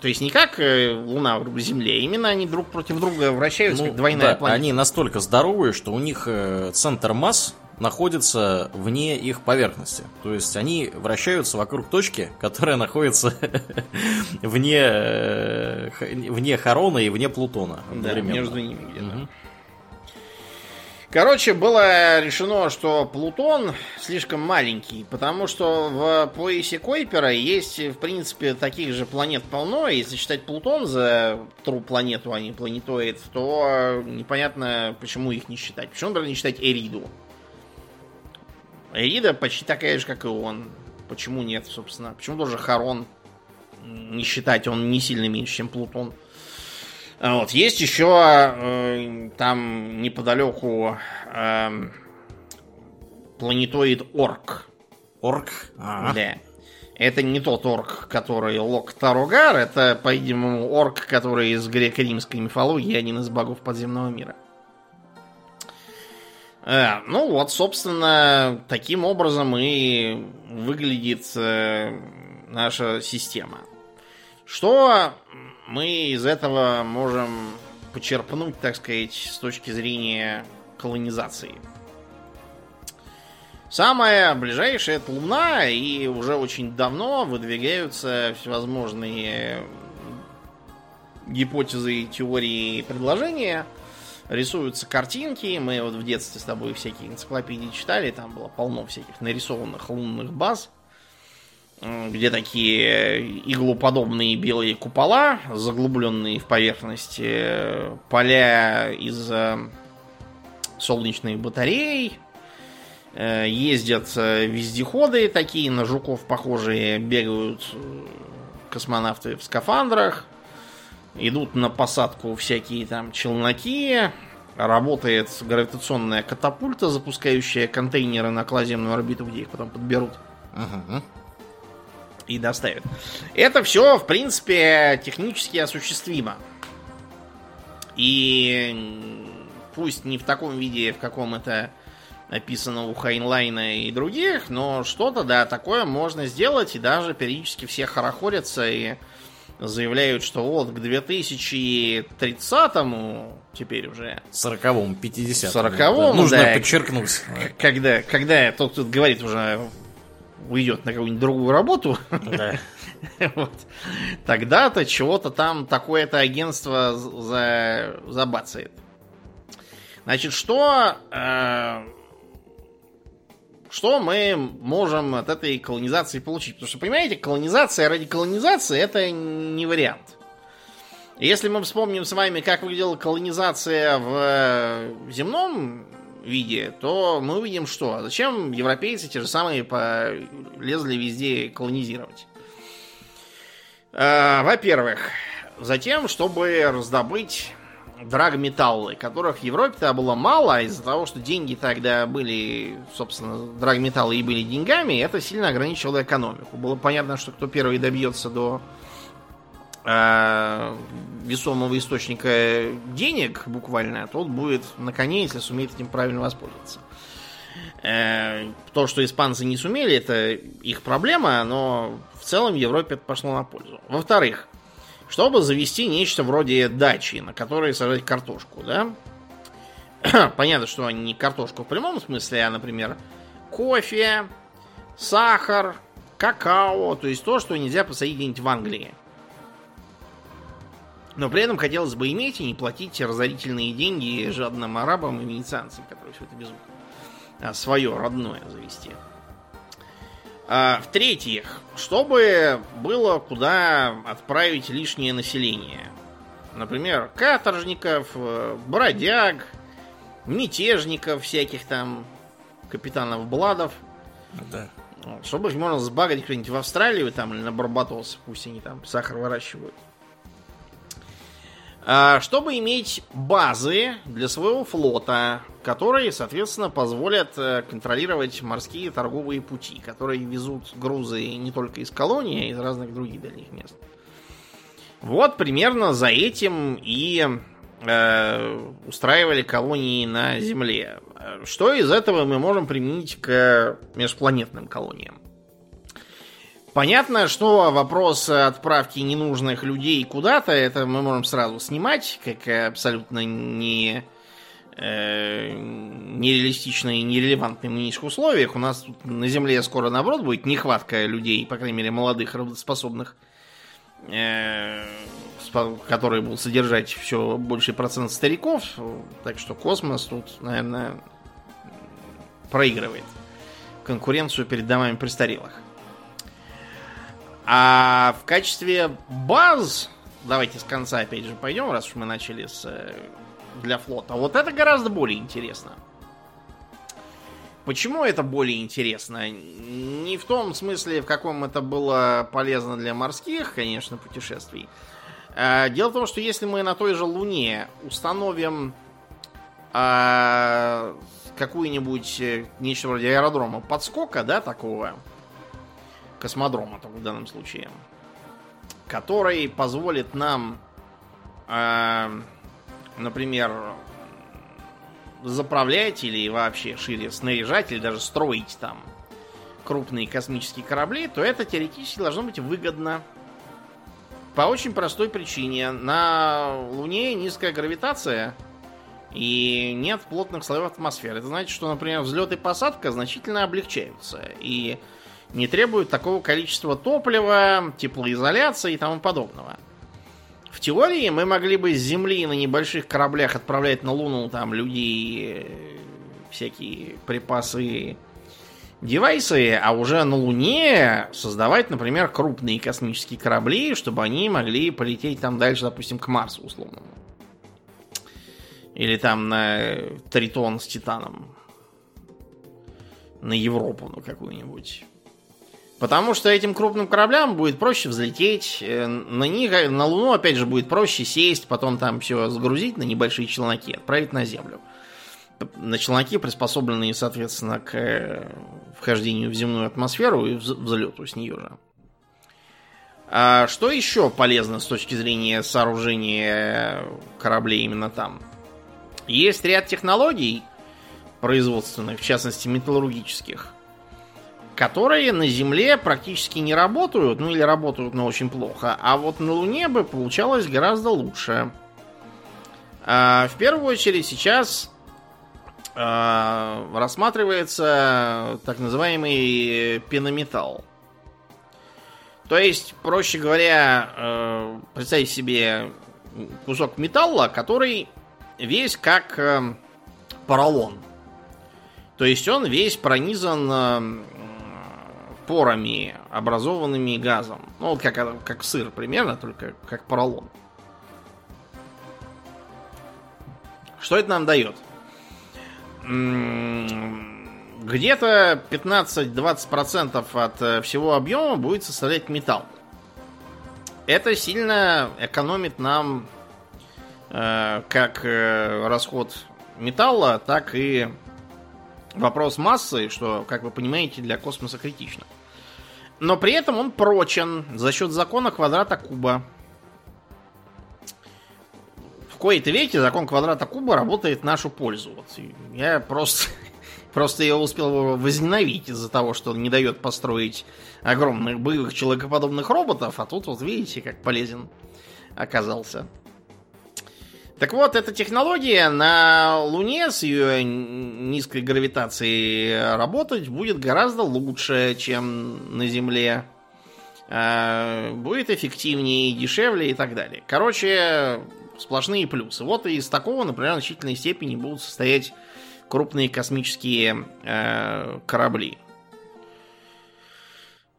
То есть не как э, Луна вокруг Земли, а именно они друг против друга вращаются, ну, как двойная да, планета. Они настолько здоровые, что у них э, центр масс находится вне их поверхности. То есть они вращаются вокруг точки, которая находится *laughs* вне, э, вне Харона и вне Плутона. Да, между ними где-то. Короче, было решено, что Плутон слишком маленький, потому что в поясе Койпера есть, в принципе, таких же планет полно. Если считать Плутон за тру планету, а не планетоид, то непонятно, почему их не считать. Почему, например, не считать Эриду? Эрида почти такая же, как и он. Почему нет, собственно? Почему тоже Харон не считать? Он не сильно меньше, чем Плутон. Вот. Есть еще э, там неподалеку э, планетоид Орк. Орк? А-а. Да. Это не тот орк, который Лок Таругар, это, по-видимому, орк, который из греко-римской мифологии, один из богов подземного мира. Э, ну вот, собственно, таким образом и выглядит э, наша система. Что мы из этого можем почерпнуть, так сказать, с точки зрения колонизации? Самая ближайшая это Луна, и уже очень давно выдвигаются всевозможные гипотезы, теории и предложения – рисуются картинки. Мы вот в детстве с тобой всякие энциклопедии читали, там было полно всяких нарисованных лунных баз, где такие иглоподобные белые купола, заглубленные в поверхность, поля из э, солнечных батарей, э, ездят э, вездеходы такие, на жуков похожие, бегают космонавты в скафандрах, идут на посадку всякие там челноки, работает гравитационная катапульта, запускающая контейнеры на околоземную орбиту, где их потом подберут. И доставят. Это все, в принципе, технически осуществимо. И пусть не в таком виде, в каком это описано у Хайнлайна и других, но что-то, да, такое можно сделать, и даже периодически все хорохорятся и заявляют, что вот к 2030-му теперь уже... 40-му, 50 40 Нужно да, подчеркнуть. Когда, когда тот, кто говорит, уже уйдет на какую-нибудь другую работу, Да. *laughs* вот, тогда-то чего-то там такое-то агентство за, забацает. Значит, что, э, что мы можем от этой колонизации получить? Потому что, понимаете, колонизация ради колонизации это не вариант. Если мы вспомним с вами, как выглядела колонизация в земном виде, то мы увидим, что а зачем европейцы те же самые полезли везде колонизировать. Э, Во-первых, затем, чтобы раздобыть драгметаллы, которых в Европе-то было мало, а из-за того, что деньги тогда были, собственно, драгметаллы и были деньгами, это сильно ограничивало экономику. Было понятно, что кто первый добьется до э, весомого источника денег, буквально, тот будет на коне, если сумеет этим правильно воспользоваться. Э, то, что испанцы не сумели, это их проблема, но в целом Европе это пошло на пользу. Во-вторых, чтобы завести нечто вроде дачи, на которой сажать картошку, да? *clears throat* Понятно, что не картошку в прямом смысле, а, например, кофе, сахар, какао, то есть то, что нельзя посадить где-нибудь в Англии. Но при этом хотелось бы иметь и не платить разорительные деньги жадным арабам и венецианцам, которые все это везут. А свое родное завести. А, в-третьих, чтобы было куда отправить лишнее население. Например, каторжников, э, бродяг, мятежников всяких там, капитанов Бладов. Да. Чтобы их можно сбагать куда-нибудь в Австралию там или на Барбатос, пусть они там сахар выращивают. А, Чтобы иметь базы для своего флота, которые, соответственно, позволят э, контролировать морские торговые пути, которые везут грузы не только из колонии, а из разных других дальних мест. Вот примерно за этим и э, устраивали колонии на Земле. Что из этого мы можем применить к межпланетным колониям? Понятно, что вопрос отправки ненужных людей куда-то, это мы можем сразу снимать, как абсолютно не, э, нереалистично и нерелевантный в нынешних условиях. У нас тут на Земле скоро, наоборот, будет нехватка людей, по крайней мере, молодых, работоспособных, э, которые будут содержать все больший процент стариков. Так что космос тут, наверное, проигрывает конкуренцию перед домами престарелых. А в качестве баз, давайте с конца опять же пойдем, раз уж мы начали с э, для флота. Вот это гораздо более интересно. Почему это более интересно? Не в том смысле, в каком это было полезно для морских, конечно, путешествий. А, Дело в том, что если мы на той же Луне установим а, какую-нибудь э, нечто вроде аэродрома подскока, да, такого, космодрома только в данном случае, который позволит нам, э, например, заправлять или вообще шире снаряжать или даже строить там крупные космические корабли, то это теоретически должно быть выгодно. По очень простой причине. На Луне низкая гравитация и нет плотных слоев атмосферы. Это значит, что, например, взлет и посадка значительно облегчаются. И не требуют такого количества топлива, теплоизоляции и тому подобного. В теории мы могли бы с Земли на небольших кораблях отправлять на Луну там людей, э, всякие припасы, девайсы, а уже на Луне создавать, например, крупные космические корабли, чтобы они могли полететь там дальше, допустим, к Марсу условному. Или там на Тритон с Титаном. На Европу, ну, какую-нибудь. Потому что этим крупным кораблям будет проще взлететь, э, на них, э, на Луну, опять же, будет проще сесть, потом там все сгрузить на небольшие челноки, отправить на Землю. На челноки, приспособленные, соответственно, к э, вхождению в земную атмосферу и вз- взлету с нее же. А что еще полезно с точки зрения сооружения кораблей именно там? Есть ряд технологий, производственных, в частности металлургических, которые на Земле практически не работают, ну или работают, но очень плохо, а вот на Луне бы получалось гораздо лучше. А, в первую очередь сейчас а, рассматривается так называемый пенометалл. То есть, проще говоря, э, представьте себе кусок металла, который весь как э, поролон. То есть он весь пронизан э, порами, образованными газом. Ну, вот как, как сыр примерно, только как поролон. Что это нам дает? Где-то 15-20% от э, всего объема будет составлять металл. Это сильно экономит нам э, как э, расход металла, так и вопрос массы, что, как вы понимаете, для космоса критично. Но при этом он прочен за счет закона квадрата куба. В кои-то веке закон квадрата куба работает в нашу пользу. Вот я просто *laughs* Просто я успел возненавидеть из-за того, что он не дает построить огромных боевых человекоподобных роботов, а тут вот видите, как полезен оказался. Так вот, эта технология на Луне с ее низкой гравитацией работать будет гораздо лучше, чем на Земле. А, будет эффективнее, дешевле и так далее. Короче, сплошные плюсы. Вот из такого, например, в значительной степени будут состоять крупные космические э, корабли.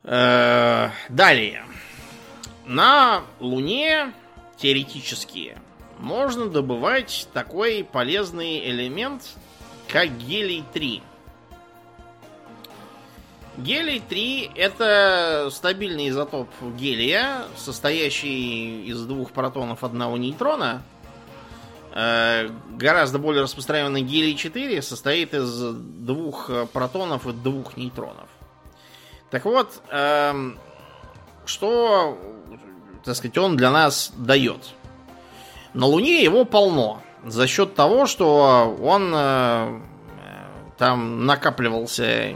Э, далее. На Луне теоретически можно добывать такой полезный элемент, как гелий-3. Гелий-3 это стабильный изотоп гелия, состоящий из двух протонов одного нейтрона – Э, гораздо более распространенный гелий-4 состоит из двух протонов и двух нейтронов. Так вот, эм, что, так сказать, он для нас дает? На Луне его полно. За счет того, что он э, там накапливался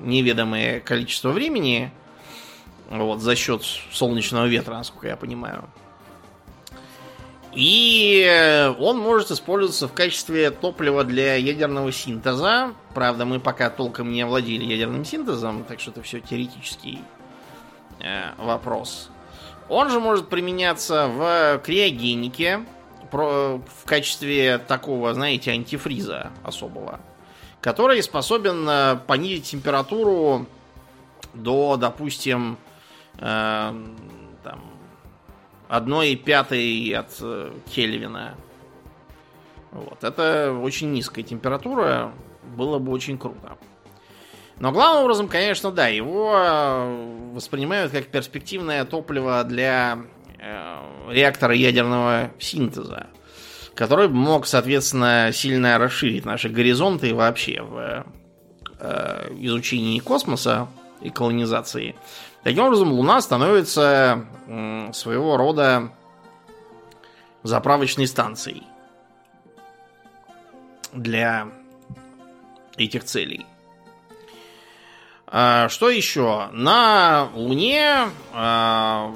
неведомое количество времени. Вот, за счет солнечного ветра, насколько я понимаю. И он может использоваться в качестве топлива для ядерного синтеза. Правда, мы пока толком не овладели ядерным синтезом, так что это все теоретический э, вопрос. Он же может применяться в криогенике в качестве такого, знаете, антифриза особого, который способен э, понизить температуру до, допустим, э, одной пятой от э, Кельвина. Вот. Это очень низкая температура. Было бы очень круто. Но главным образом, конечно, да, его э, воспринимают как перспективное топливо для э, реактора ядерного синтеза, который мог, соответственно, сильно расширить наши горизонты вообще в э, изучении космоса и колонизации. Таким образом, Луна становится своего рода заправочной станцией для этих целей. А, что еще? На Луне а,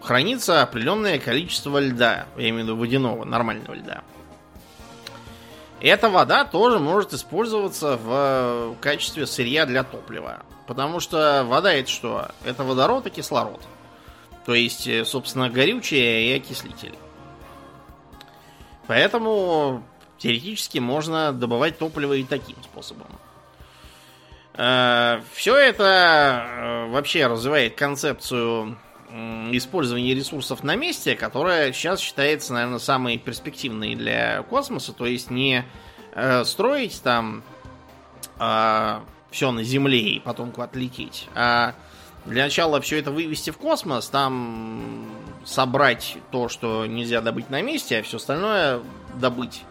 хранится определенное количество льда, я имею в виду водяного, нормального льда. Эта вода тоже может использоваться в качестве сырья для топлива. Потому что вода это что? Это водород и кислород. То есть, э, собственно, горючее и окислитель. Поэтому теоретически можно добывать топливо и таким способом. Э, Все это э, вообще развивает концепцию использования ресурсов на месте, которая сейчас считается, наверное, самой перспективной для космоса. То есть не строить там а, все на Земле и потом куда-то лететь. А для начала все это вывести в космос, там собрать то, что нельзя добыть на месте, а все остальное добыть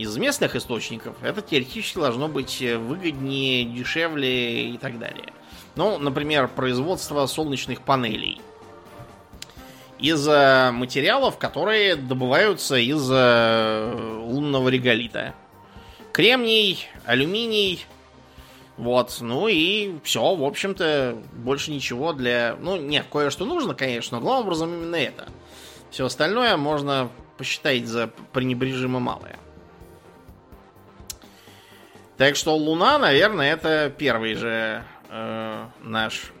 из местных источников, это теоретически должно быть выгоднее, дешевле и так далее. Ну, например, производство солнечных панелей из материалов, которые добываются из лунного реголита кремний, алюминий. Вот, ну и все, в общем-то, больше ничего для... Ну, нет, кое-что нужно, конечно, но главным образом именно это. Все остальное можно посчитать за пренебрежимо малое. Так что Луна, наверное, это первый же э, наш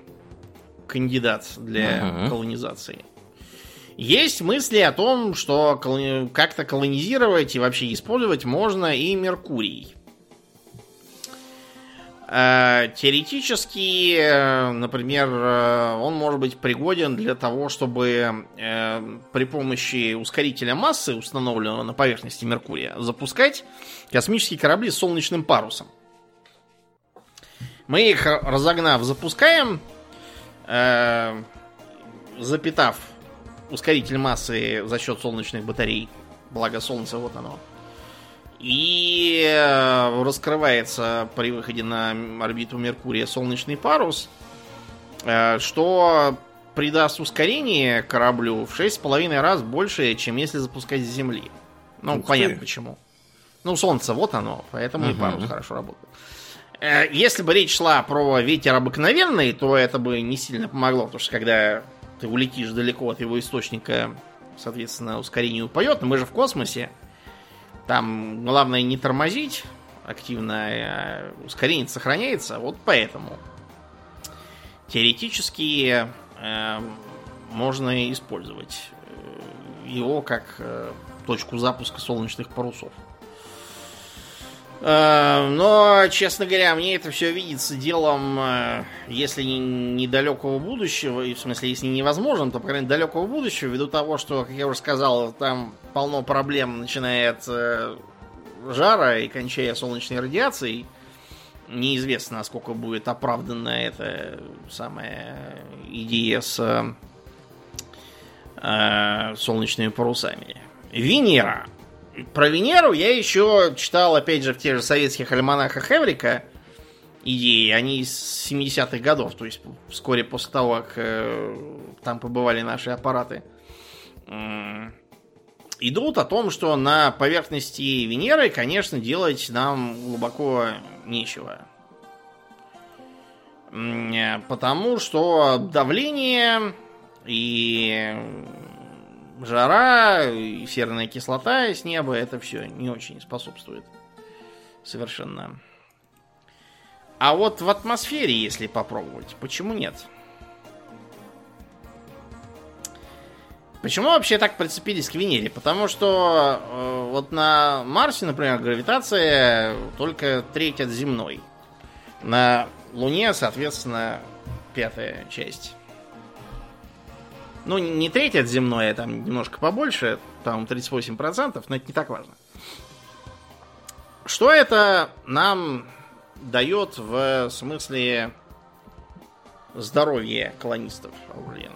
кандидат для uh-huh. колонизации. Есть мысли о том, что как-то колонизировать и вообще использовать можно и Меркурий. Э, теоретически, э, например, э, он может быть пригоден для того, чтобы при помощи ускорителя массы, установленного на поверхности Меркурия, запускать космические корабли с солнечным парусом. Мы их, разогнав, запускаем, запитав ускоритель массы за счет солнечных батарей. Благо солнце, вот оно. И э, раскрывается при выходе на орбиту Меркурия солнечный парус, э, что придаст ускорение кораблю в 6,5 раз больше, чем если запускать с Земли. Ну, Ух понятно ты. почему. Ну, Солнце, вот оно, поэтому угу. и парус хорошо работает. Э, если бы речь шла про ветер обыкновенный, то это бы не сильно помогло, потому что когда ты улетишь далеко от его источника, соответственно, ускорение упоет, но мы же в космосе, там главное не тормозить активно, а ускорение сохраняется. Вот поэтому теоретически э, можно использовать э, его как э, точку запуска солнечных парусов. Э, но, честно говоря, мне это все видится делом, э, если не недалекого будущего, и в смысле, если невозможно, то, по крайней мере, далекого будущего, ввиду того, что, как я уже сказал, там полно проблем, начиная от э, жара и кончая солнечной радиацией. Неизвестно, насколько будет оправдана эта самая идея с э, солнечными парусами. Венера про Венеру я еще читал, опять же, в тех же советских альманахах Эврика идеи. Они из 70-х годов, то есть вскоре после того, как э, там побывали наши аппараты. Э, идут о том, что на поверхности Венеры, конечно, делать нам глубоко нечего. Э, потому что давление и жара, и серная кислота с неба, это все не очень способствует совершенно. А вот в атмосфере, если попробовать, почему нет? Почему вообще так прицепились к Венере? Потому что э, вот на Марсе, например, гравитация только треть от земной. На Луне, соответственно, пятая часть. Ну, не треть от земной, а там немножко побольше, там 38%, но это не так важно. Что это нам дает в смысле здоровья колонистов, Аурлиен?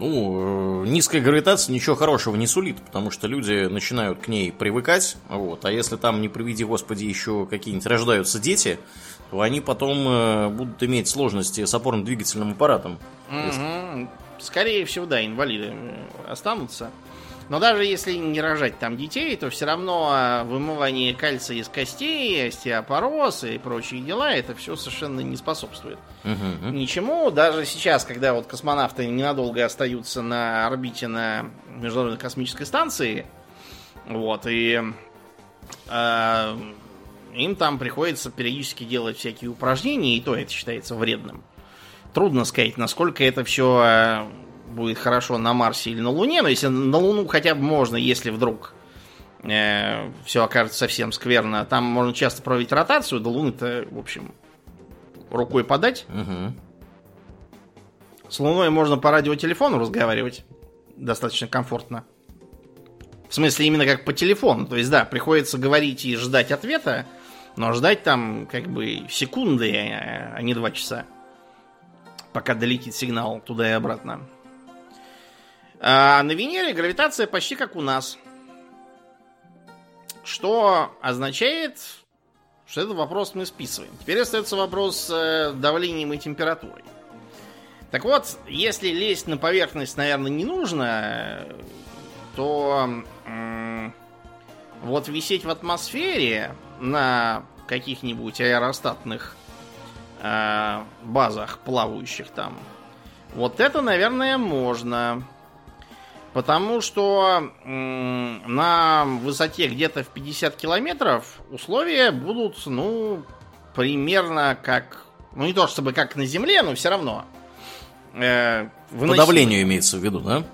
Ну, э, низкая гравитация ничего хорошего не сулит, потому что люди начинают к ней привыкать, вот, а если там, не приведи господи, еще какие-нибудь рождаются дети, то они потом э, будут иметь сложности с опорно-двигательным аппаратом. Угу. Скорее всего, да, инвалиды останутся. Но даже если не рожать там детей, то все равно а, вымывание кальция из костей, остеопороз и прочие дела, это все совершенно не способствует угу. ничему. Даже сейчас, когда вот космонавты ненадолго остаются на орбите на Международной космической станции, вот, и э, им там приходится периодически делать всякие упражнения, и то это считается вредным трудно сказать, насколько это все э, будет хорошо на Марсе или на Луне. Но если на Луну хотя бы можно, если вдруг э, все окажется совсем скверно, там можно часто проводить ротацию, до Луны-то, в общем, рукой подать. Угу. С Луной можно по радиотелефону разговаривать достаточно комфортно. В смысле, именно как по телефону. То есть, да, приходится говорить и ждать ответа, но ждать там как бы секунды, а не два часа пока долетит сигнал туда и обратно. А на Венере гравитация почти как у нас. Что означает, что этот вопрос мы списываем. Теперь остается вопрос с э, давлением и температурой. Так вот, если лезть на поверхность, наверное, не нужно, то вот висеть в атмосфере на каких-нибудь аэростатных э, базах, плавающих там, вот это, наверное, можно. Потому что на высоте где-то в 50 километров условия будут, ну, примерно как... Ну, не то чтобы как на Земле, но все равно. Э, По давлению имеется в виду, да?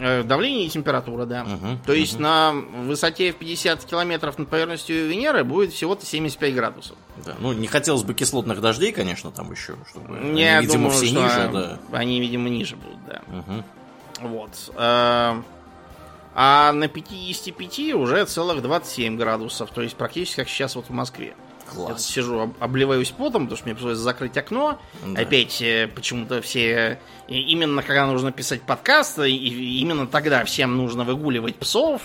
Э, давление и температура, да. Угу, То есть на высоте в 50 километров над поверхностью Венеры будет всего-то 75 градусов. Да, ну не хотелось бы кислотных дождей, конечно, там еще, чтобы Я они, видимо, думаю, все ниже, да. Они, видимо, ниже будут, да. Угу. Вот. Э, а на 55 уже целых 27 градусов, то есть практически как сейчас вот в Москве. Класс. Я сижу, обливаюсь потом, потому что мне пришлось закрыть окно. Да. Опять э, почему-то все... Именно когда нужно писать подкаст, и именно тогда всем нужно выгуливать псов,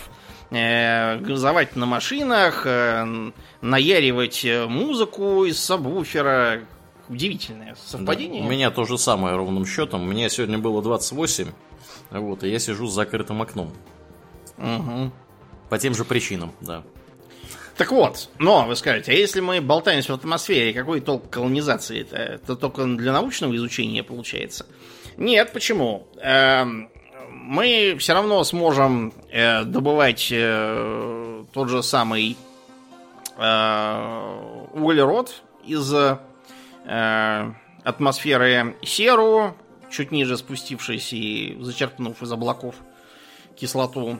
э, газовать на машинах, э, наяривать музыку из сабвуфера. Удивительное совпадение. Да. У меня то же самое ровным счетом. У меня сегодня было 28, вот, и я сижу с закрытым окном. Угу. По тем же причинам, да. Так вот, но вы скажете, а если мы болтаемся в атмосфере, какой толк колонизации? Это, это только для научного изучения получается? Нет, почему? Эм, мы все равно сможем э, добывать э, тот же самый э, углерод из атмосферы серу, чуть ниже спустившись и зачерпнув из облаков кислоту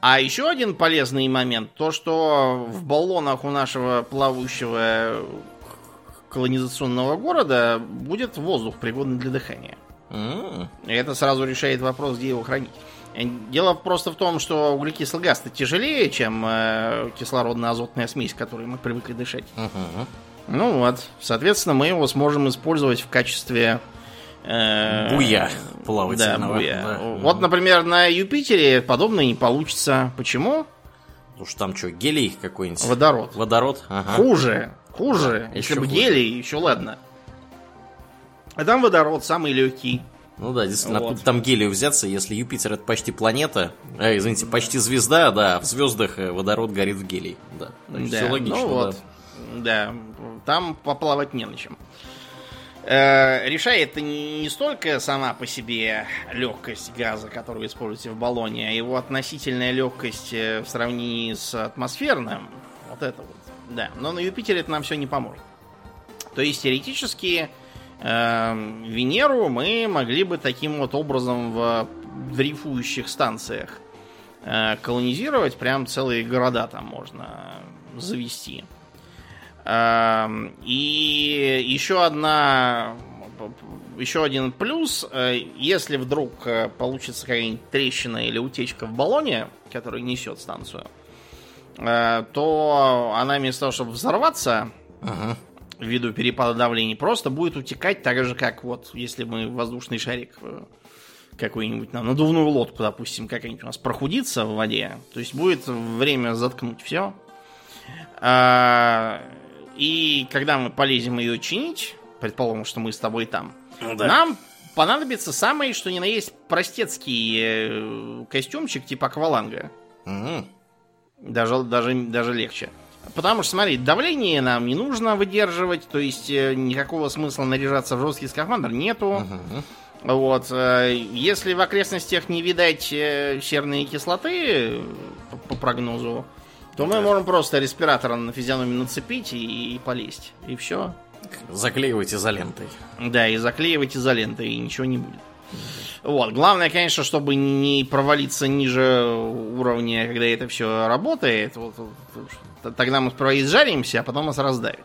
а еще один полезный момент, то что в баллонах у нашего плавающего колонизационного города будет воздух, пригодный для дыхания. Mm. И это сразу решает вопрос, где его хранить. Дело просто в том, что углекислый газ тяжелее, чем э, кислородно-азотная смесь, которой мы привыкли дышать. Uh-huh. Ну вот, соответственно, мы его сможем использовать в качестве буя плавательного. Да, буя. Да. Вот, например, на Юпитере подобное не получится. Почему? Потому что там что, гелий какой-нибудь? Водород. Водород? Ага. Хуже. Хуже. Да, Если бы хуже. гелий, еще ладно. А там водород самый легкий. Ну да, действительно, вот. откуда там гелию взяться, если Юпитер это почти планета, э, извините, почти звезда, да, а в звездах э, водород горит в гелий. Да, да. все логично, ну, вот. да. Да, там поплавать не на чем. Э, решает не столько сама по себе легкость газа, который вы используете в баллоне, а его относительная легкость э, в сравнении с атмосферным. Вот это вот. Да. Но на Юпитере это нам все не поможет. То есть теоретически э, Венеру мы могли бы таким вот образом в дрейфующих станциях э, колонизировать. Прям целые города там можно завести. Эм, и еще одна еще один плюс, э, если вдруг э, получится какая-нибудь трещина или утечка в баллоне, который несет станцию, э, то она вместо того, чтобы взорваться, ага. ввиду перепада давления, просто будет утекать так же, как вот, если мы воздушный шарик какой-нибудь на надувную лодку, допустим, какая-нибудь у нас прохудится в воде, то есть будет время заткнуть все. И когда мы полезем ее чинить, предположим, что мы с тобой там, ну да. нам понадобится самый, что ни на есть, простецкий э, костюмчик типа акваланга. Угу. Даже, даже, даже легче. Потому что, смотри, давление нам не нужно выдерживать, то есть э, никакого смысла наряжаться в жесткий скафандр нету. Угу. Вот. Э, если в окрестностях не видать серной кислоты, по, по прогнозу, то мы можем просто респиратор на физиономию нацепить и, и полезть. И все. Заклеивать изолентой. Да, и заклеивать изолентой, и ничего не будет. Вот. Главное, конечно, чтобы не провалиться ниже уровня, когда это все работает. Вот, вот, тогда мы сперва изжаримся, а потом нас раздавит.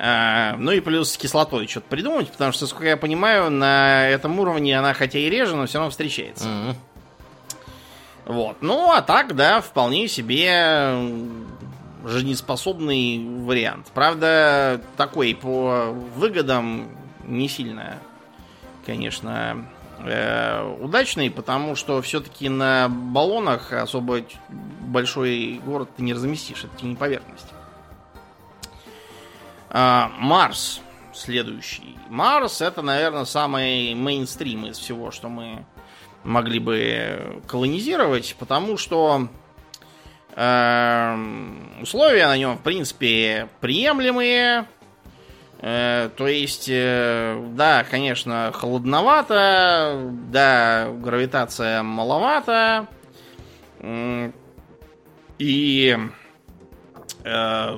А, ну и плюс с кислотой что-то придумать, потому что, сколько я понимаю, на этом уровне она хотя и реже, но все равно встречается. Mm-hmm. Вот. Ну, а так, да, вполне себе жизнеспособный вариант. Правда, такой по выгодам не сильно, конечно, э, удачный, потому что все-таки на баллонах особо большой город ты не разместишь, это не поверхность. А, Марс следующий. Марс это, наверное, самый мейнстрим из всего, что мы могли бы колонизировать, потому что Эм, условия на нем, в принципе, приемлемые. Э, то есть, э, да, конечно, холодновато, да, гравитация маловато. И э,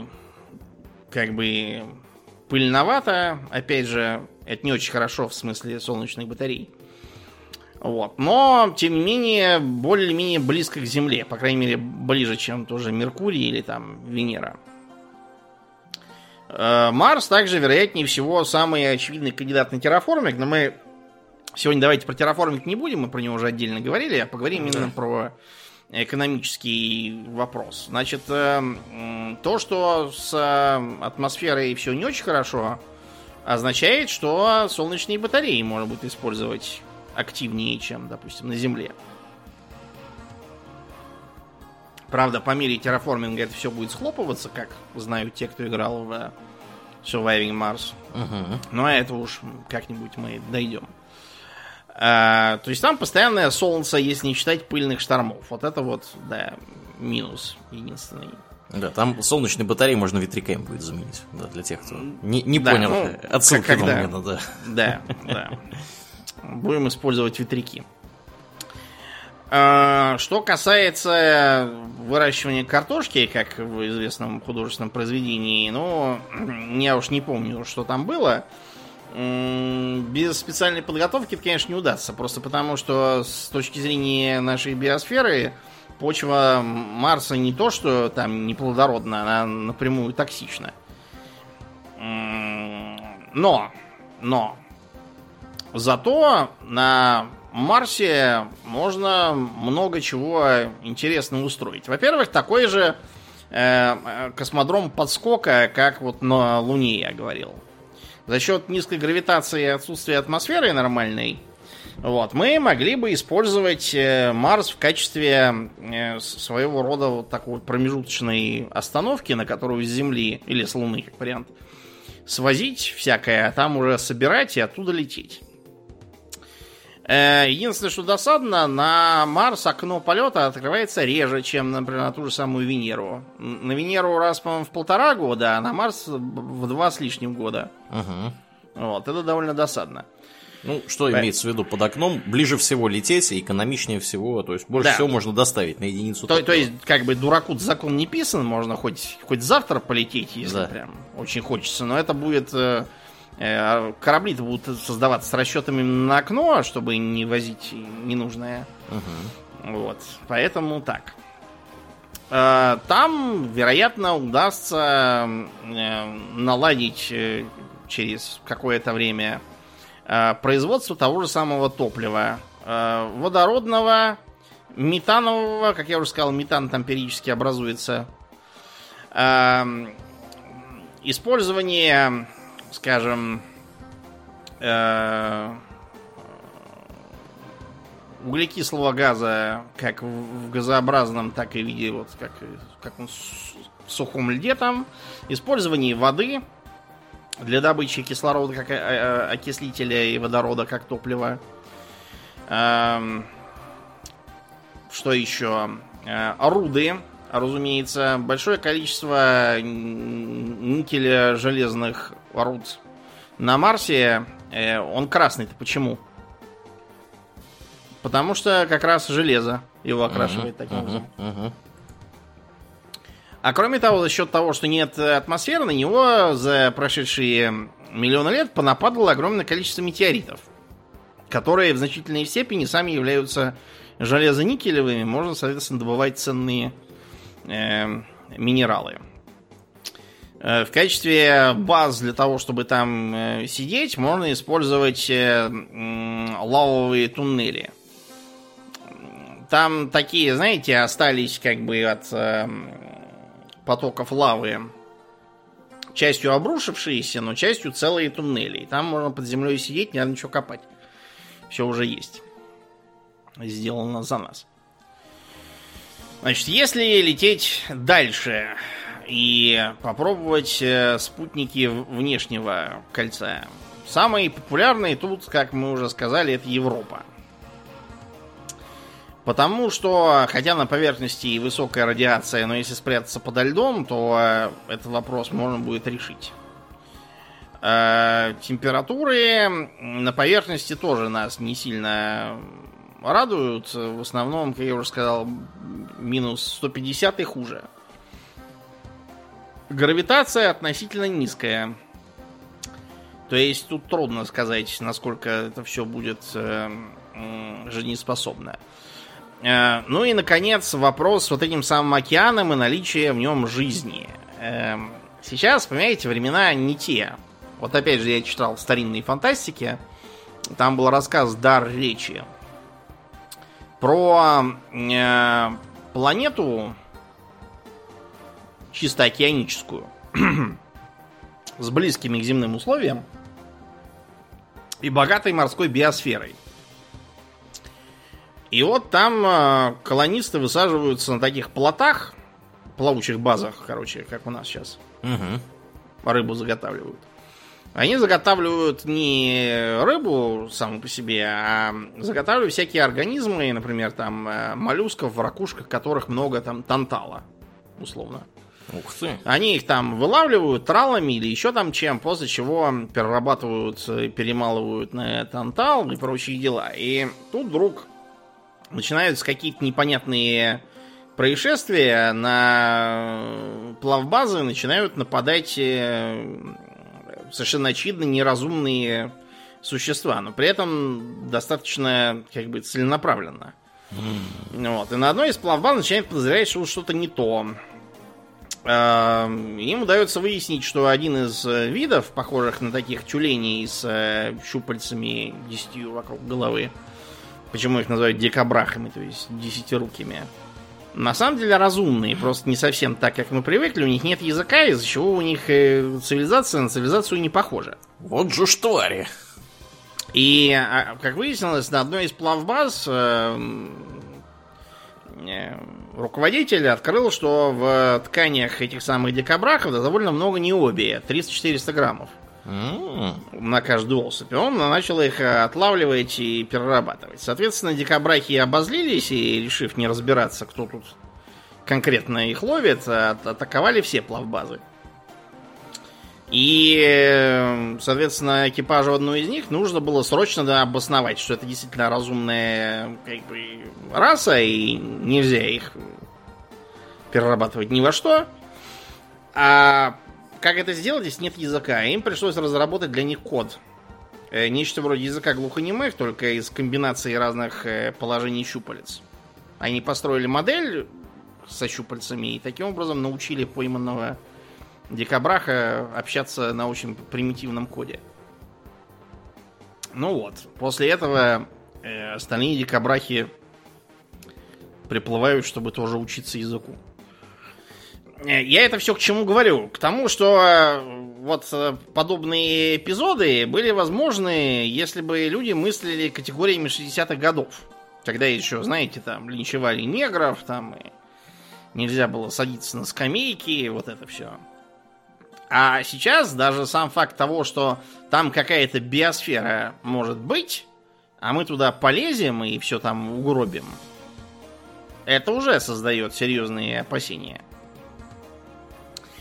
как бы пыльновато, опять же, это не очень хорошо в смысле солнечных батарей. Вот. Но, тем не менее, более-менее близко к Земле. По крайней мере, ближе, чем тоже Меркурий или там Венера. Э, Марс также, вероятнее всего, самый очевидный кандидат на терраформинг, но мы сегодня давайте про терраформинг не будем, мы про него уже отдельно говорили, а поговорим да. именно про экономический вопрос. Значит, э, то, что с э, атмосферой все не очень хорошо, означает, что солнечные батареи можно будет использовать активнее, чем, допустим, на Земле. Правда, по мере терраформинга это все будет схлопываться, как знают те, кто играл в Surviving Mars. Угу. Но это уж как-нибудь мы дойдем. А, то есть там постоянное солнце, если не считать пыльных штормов. Вот это вот, да, минус единственный. Да, там солнечные батареи можно ветряками будет заменить. Да, для тех, кто не, не да, понял ну, отсылки когда... момента, да. Да, *laughs* да. Будем использовать ветряки. А, что касается выращивания картошки, как в известном художественном произведении, ну, я уж не помню, что там было. Без специальной подготовки это, конечно, не удастся. Просто потому, что с точки зрения нашей биосферы почва Марса не то, что там неплодородна, она напрямую токсична. Но, но, зато на Марсе можно много чего интересного устроить. Во-первых, такой же э, космодром подскока, как вот на Луне я говорил. За счет низкой гравитации и отсутствия атмосферы нормальной, вот, мы могли бы использовать э, Марс в качестве э, своего рода вот такой промежуточной остановки, на которую с Земли или с Луны, как вариант, свозить всякое, а там уже собирать и оттуда лететь. Э, единственное, что досадно, на Марс окно полета открывается реже, чем, например, на ту же самую Венеру. На Венеру раз, по-моему, в полтора года, а на Марс в два с лишним года. Угу. Вот, это довольно досадно. Ну, что По... имеется в виду под окном? Ближе всего лететь, экономичнее всего, то есть больше да. всего можно доставить на единицу. То, то есть, как бы дураку закон не писан, можно хоть, хоть завтра полететь, если да. прям очень хочется, но это будет Э, корабли-то будут создаваться с расчетами на окно, чтобы не возить ненужное. Угу. Вот. Поэтому так. Э, там, вероятно, удастся э, наладить через какое-то время производство того же самого топлива. Водородного, метанового, как я уже сказал, метан там периодически образуется. Использование скажем, э, углекислого газа как в газообразном, так и в виде вот как, как он в сухом льде там, использование воды для добычи кислорода как э, э, окислителя и водорода как топлива. Эм, что еще? Руды, разумеется, большое количество никеля железных руд на Марсе, э, он красный-то почему? Потому что как раз железо его окрашивает uh-huh, таким uh-huh, образом. Uh-huh. А кроме того, за счет того, что нет атмосферы, на него за прошедшие миллионы лет понападало огромное количество метеоритов, которые в значительной степени сами являются железоникелевыми, можно, соответственно, добывать ценные э, минералы. Э, в качестве баз для того, чтобы там э, сидеть, можно использовать э, лавовые туннели. Там такие, знаете, остались как бы от потоков лавы частью обрушившиеся, но частью целые туннели. И там можно под землей сидеть, не надо ничего копать. Все уже есть. Сделано за нас. Значит, если лететь дальше, и попробовать э, спутники внешнего кольца. Самые популярные тут, как мы уже сказали, это Европа. Потому что, хотя на поверхности и высокая радиация, но если спрятаться подо льдом, то э, этот вопрос можно будет решить. Э, температуры на поверхности тоже нас не сильно радуют. В основном, как я уже сказал, минус 150 и хуже. Гравитация относительно низкая. То есть тут трудно сказать, насколько это все будет э, жизнеспособно. Э, ну и, наконец, вопрос с вот этим самым океаном и наличие в нем жизни. Э, сейчас, понимаете, времена не те. Вот опять же, я читал старинные фантастики. Там был рассказ «Дар речи» про э, планету чисто океаническую *clears throat* с близкими к земным условиям и богатой морской биосферой. И вот там э, колонисты высаживаются на таких плотах, плавучих базах, короче, как у нас сейчас. Угу. Рыбу заготавливают. Они заготавливают не рыбу саму по себе, а заготавливают всякие организмы, например, там э, моллюсков, в ракушках которых много там тантала, условно. Ух ты. Они их там вылавливают тралами или еще там чем, после чего перерабатывают, перемалывают на тантал и прочие дела. И тут вдруг начинаются какие-то непонятные происшествия на плавбазы, начинают нападать э, совершенно очевидно неразумные существа, но при этом достаточно как бы целенаправленно. Вот. И на одной из плавбаз начинает подозревать, что что-то не то. Эм, им удается выяснить, что один из видов, похожих на таких тюленей с э, щупальцами десятью вокруг головы, Почему их называют дикобрахами, то есть десятирукими? На самом деле разумные, просто не совсем так, как мы привыкли. У них нет языка, из-за чего у них э, цивилизация на цивилизацию не похожа. Вот же ж твари. И, а, как выяснилось, на одной из плавбаз э, э, руководитель открыл, что в тканях этих самых дикобрахов довольно много необия, 300-400 граммов на каждую особь. Он начал их э, отлавливать и перерабатывать. Соответственно, дикобрахи обозлились и, решив не разбираться, кто тут конкретно их ловит, атаковали все плавбазы. И, э, соответственно, экипажу одной из них нужно было срочно да, обосновать, что это действительно разумная как бы, раса, и нельзя их перерабатывать ни во что. А как это сделать, если нет языка? Им пришлось разработать для них код. Э, нечто вроде языка глухонемых, только из комбинации разных э, положений щупалец. Они построили модель со щупальцами и таким образом научили пойманного дикобраха общаться на очень примитивном коде. Ну вот, после этого э, остальные дикобрахи приплывают, чтобы тоже учиться языку. Э, я это все к чему говорю? К тому, что э, вот э, подобные эпизоды были возможны, если бы люди мыслили категориями 60-х годов. Когда еще, знаете, там линчевали негров, там и нельзя было садиться на скамейки, вот это все. А сейчас даже сам факт того, что там какая-то биосфера может быть, а мы туда полезем и все там угробим, это уже создает серьезные опасения.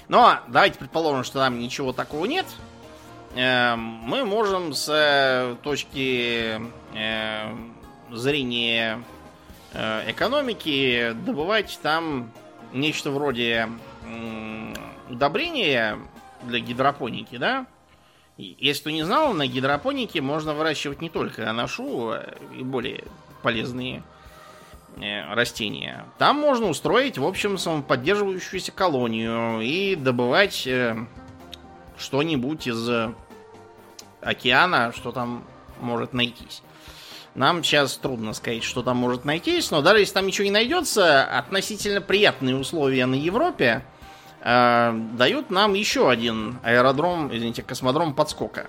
Но давайте предположим, что там ничего такого нет. Эм, мы можем с э, точки э, зрения э, экономики добывать там нечто вроде удобрения для гидропоники, да? Если кто не знал, на гидропонике можно выращивать не только анашу, и более полезные Э, растения. Там можно устроить, в общем, самоподдерживающуюся колонию и добывать э, что-нибудь из океана, что там может найтись. Нам сейчас трудно сказать, что там может найтись, но даже если там ничего не найдется, относительно приятные условия на Европе э, дают нам еще один аэродром, извините, космодром подскока.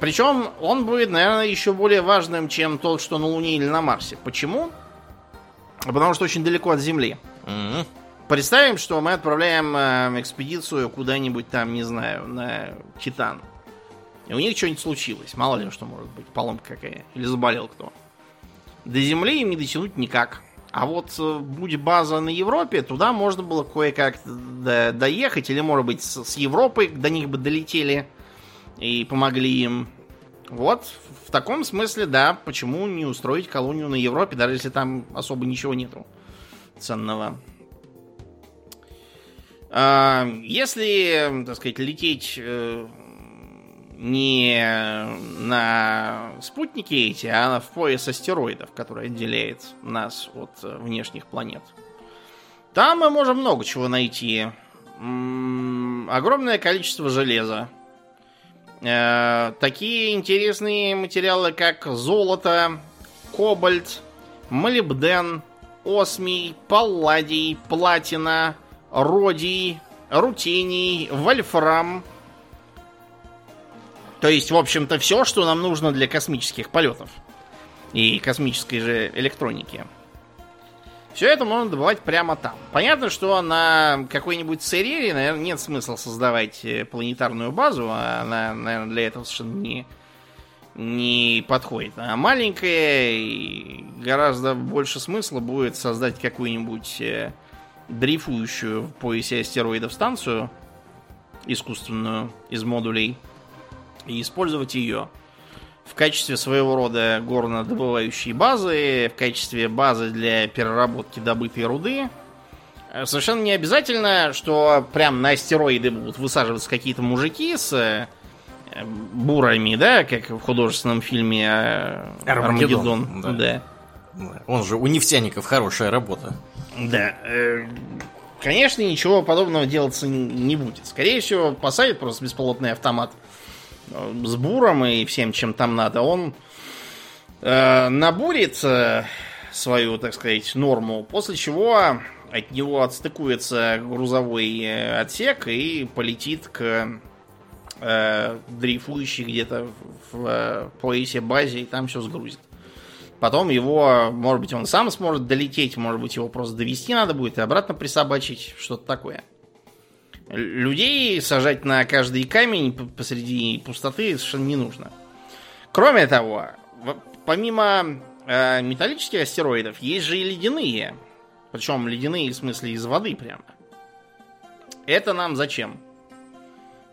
Причем он будет, наверное, еще более важным, чем тот, что на Луне или на Марсе. Почему? Потому что очень далеко от Земли. Mm-hmm. Представим, что мы отправляем э, экспедицию куда-нибудь там, не знаю, на Титан. И у них что-нибудь случилось. Мало ли что может быть. Поломка какая. Или заболел кто. до Земли им не дотянуть никак. А вот э, будь база на Европе, туда можно было кое-как до- доехать, или, может быть, с Европы до них бы долетели и помогли им. Вот, в таком смысле, да, почему не устроить колонию на Европе, даже если там особо ничего нету ценного. А, Если, так сказать, лететь э, не на спутники эти, а в пояс астероидов, который отделяет нас от э, внешних планет, там мы можем много чего найти. Огромное количество железа. Э, Такие интересные материалы, как золото, кобальт, молибден, осмий, палладий, платина, родий, рутений, вольфрам. То есть, в общем-то, все, что нам нужно для космических полетов. И космической же электроники. Все это можно добывать прямо там. Понятно, что на какой-нибудь Церере, наверное, нет смысла создавать э, планетарную базу, а она, наверное, для этого совершенно не, не подходит. А маленькая и гораздо больше смысла будет создать какую-нибудь э, дрейфующую в поясе астероидов станцию искусственную из модулей и использовать ее в качестве своего рода горнодобывающей базы, в качестве базы для переработки добытой руды. Э, Совершенно не обязательно, что прям на астероиды будут высаживаться какие-то мужики с э, бурами, да, как в художественном фильме э, Армагеддон, Армагеддон. да. Да. Он же у нефтяников хорошая работа. Да. Конечно, ничего подобного делаться не будет. Скорее всего, посадят просто беспилотный автомат с буром и всем, чем там надо. Он э, набурит э, свою, так сказать, норму, после чего от него отстыкуется грузовой э, отсек и полетит к э, дрейфующей где-то в э, поясе базе и там все сгрузит. Потом его, может быть, он сам сможет долететь, может быть, его просто довести надо будет и обратно присобачить, что-то такое. Людей сажать на каждый камень посреди пустоты совершенно не нужно. Кроме того, помимо э, металлических астероидов, есть же и ледяные. Причем ледяные в смысле из воды прямо. Это нам зачем?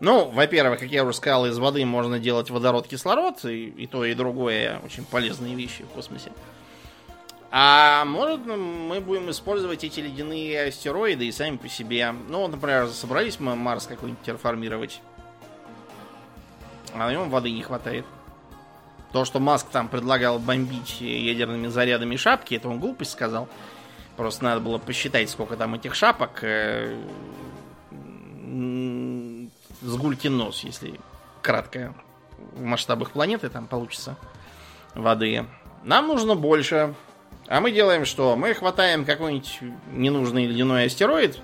Ну, во-первых, как я уже сказал, из воды можно делать водород, кислород, и, и то, и другое очень полезные вещи в космосе. А может, мы будем использовать эти ледяные астероиды и сами по себе. Ну, вот, например, собрались мы Марс какой-нибудь терраформировать. А на нем воды не хватает. То, что Маск там предлагал бомбить ядерными зарядами шапки, это он глупость сказал. Просто надо было посчитать, сколько там этих шапок. э, м, С гулькин нос, если кратко. В масштабах планеты там получится воды. Нам нужно больше. А мы делаем что? Мы хватаем какой-нибудь ненужный ледяной астероид,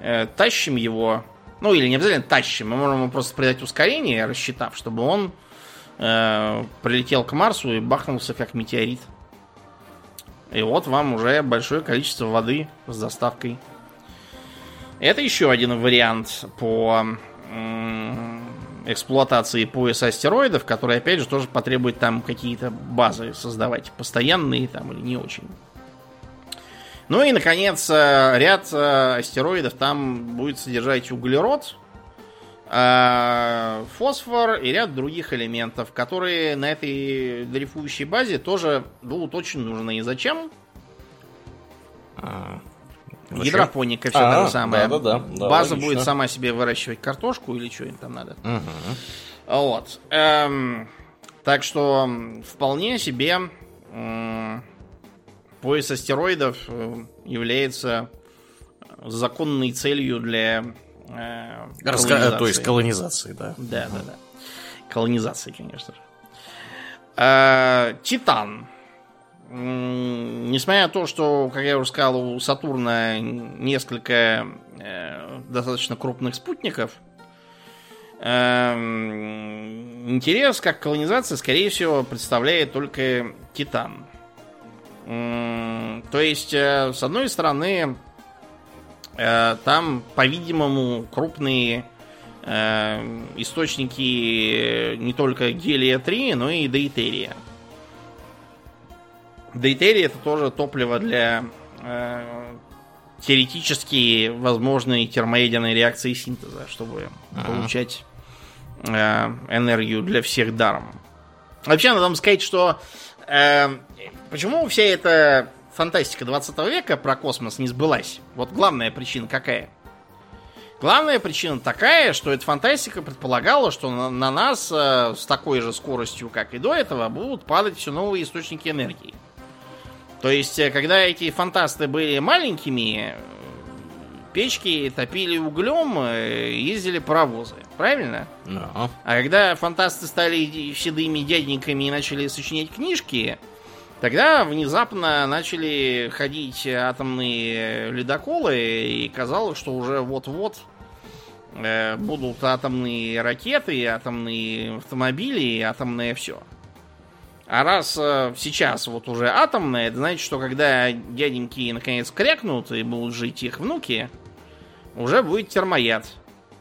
э, тащим его. Ну, или не обязательно тащим, мы можем ему просто придать ускорение, рассчитав, чтобы он э, прилетел к Марсу и бахнулся как метеорит. И вот вам уже большое количество воды с доставкой. Это еще один вариант по м, эксплуатации пояса астероидов, который, опять же, тоже потребует там какие-то базы создавать, постоянные там или не очень. Ну и, наконец, э, ряд э, астероидов там будет содержать углерод, э, фосфор и ряд других элементов, которые на этой дрейфующей базе тоже будут очень нужны. И зачем? Зачем? Гидропоника, все А, то же самое. да-да-да, да, База логично. будет сама себе выращивать картошку или что им там надо. Мгм. Вот. Эм, так что вполне себе м, пояс астероидов э, является законной целью для э, Раска- То колонизации. есть колонизации, да. Да, да, да. Колонизации, конечно же. А, Титан. Несмотря на то, что, как я уже сказал, у Сатурна несколько э, достаточно крупных спутников, эм, интерес как колонизация, скорее всего, представляет только Титан. М, То есть, э, с одной стороны, э, там, по-видимому, крупные э, источники не только гелия-3, но и дейтерия. Дейтерий это тоже топливо для э, теоретически возможной термоядерной реакции синтеза, чтобы ага. получать э, энергию для всех даром. Вообще, надо вам сказать, что э, почему вся эта фантастика 20 века про космос не сбылась? Вот главная причина какая? Главная причина такая, что эта фантастика предполагала, что на, на нас э, с такой же скоростью, как и до этого, будут падать все новые источники энергии. То есть, э, когда эти фантасты были маленькими, печки топили углем, э, ездили паровозы. Правильно? Да. А когда фантасты стали седыми дяденьками и начали сочинять книжки, Тогда внезапно начали ходить атомные ледоколы, и казалось, что уже вот-вот э, будут атомные ракеты, атомные автомобили, атомное все. А раз э, сейчас вот уже атомное, это значит, что когда дяденьки наконец крякнут и будут жить их внуки, уже будет термояд,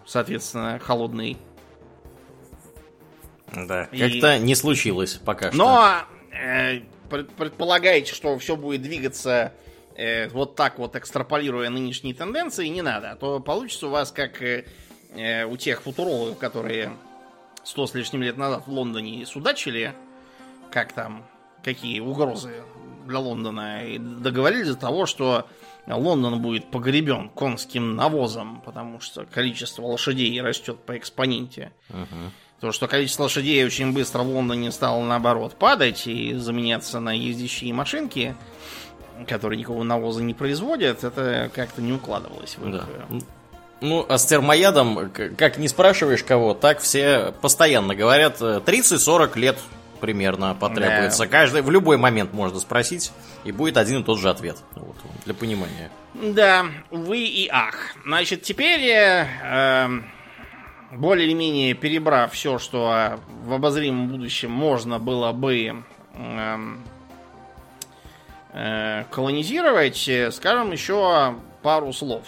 соответственно, холодный. Да, и... как-то не случилось пока что. Но э, предполагаете, что все будет двигаться э, вот так вот, экстраполируя нынешние тенденции, не надо. А то получится у вас как э, э, у тех футурологов, которые сто с лишним лет назад в Лондоне судачили, как там, какие угрозы для Лондона, и договорились до того, что Лондон будет погребен конским навозом, потому что количество лошадей растет по экспоненте. Uh-huh. То, что количество лошадей очень быстро в Лондоне стало наоборот падать и заменяться на ездящие машинки, которые никакого навоза не производят, это как-то не укладывалось в их... Да. Э, ну, а с термоядом, как не спрашиваешь кого, так все постоянно говорят, 30-40 э, лет примерно потребуется. Да. Каждый, в любой момент можно спросить, и будет один и тот же ответ. Вот, для понимания. Да, вы и ах. Значит, теперь э, эм, более или менее перебрав все, что в обозримом будущем можно было бы эм, э, колонизировать, скажем еще пару слов.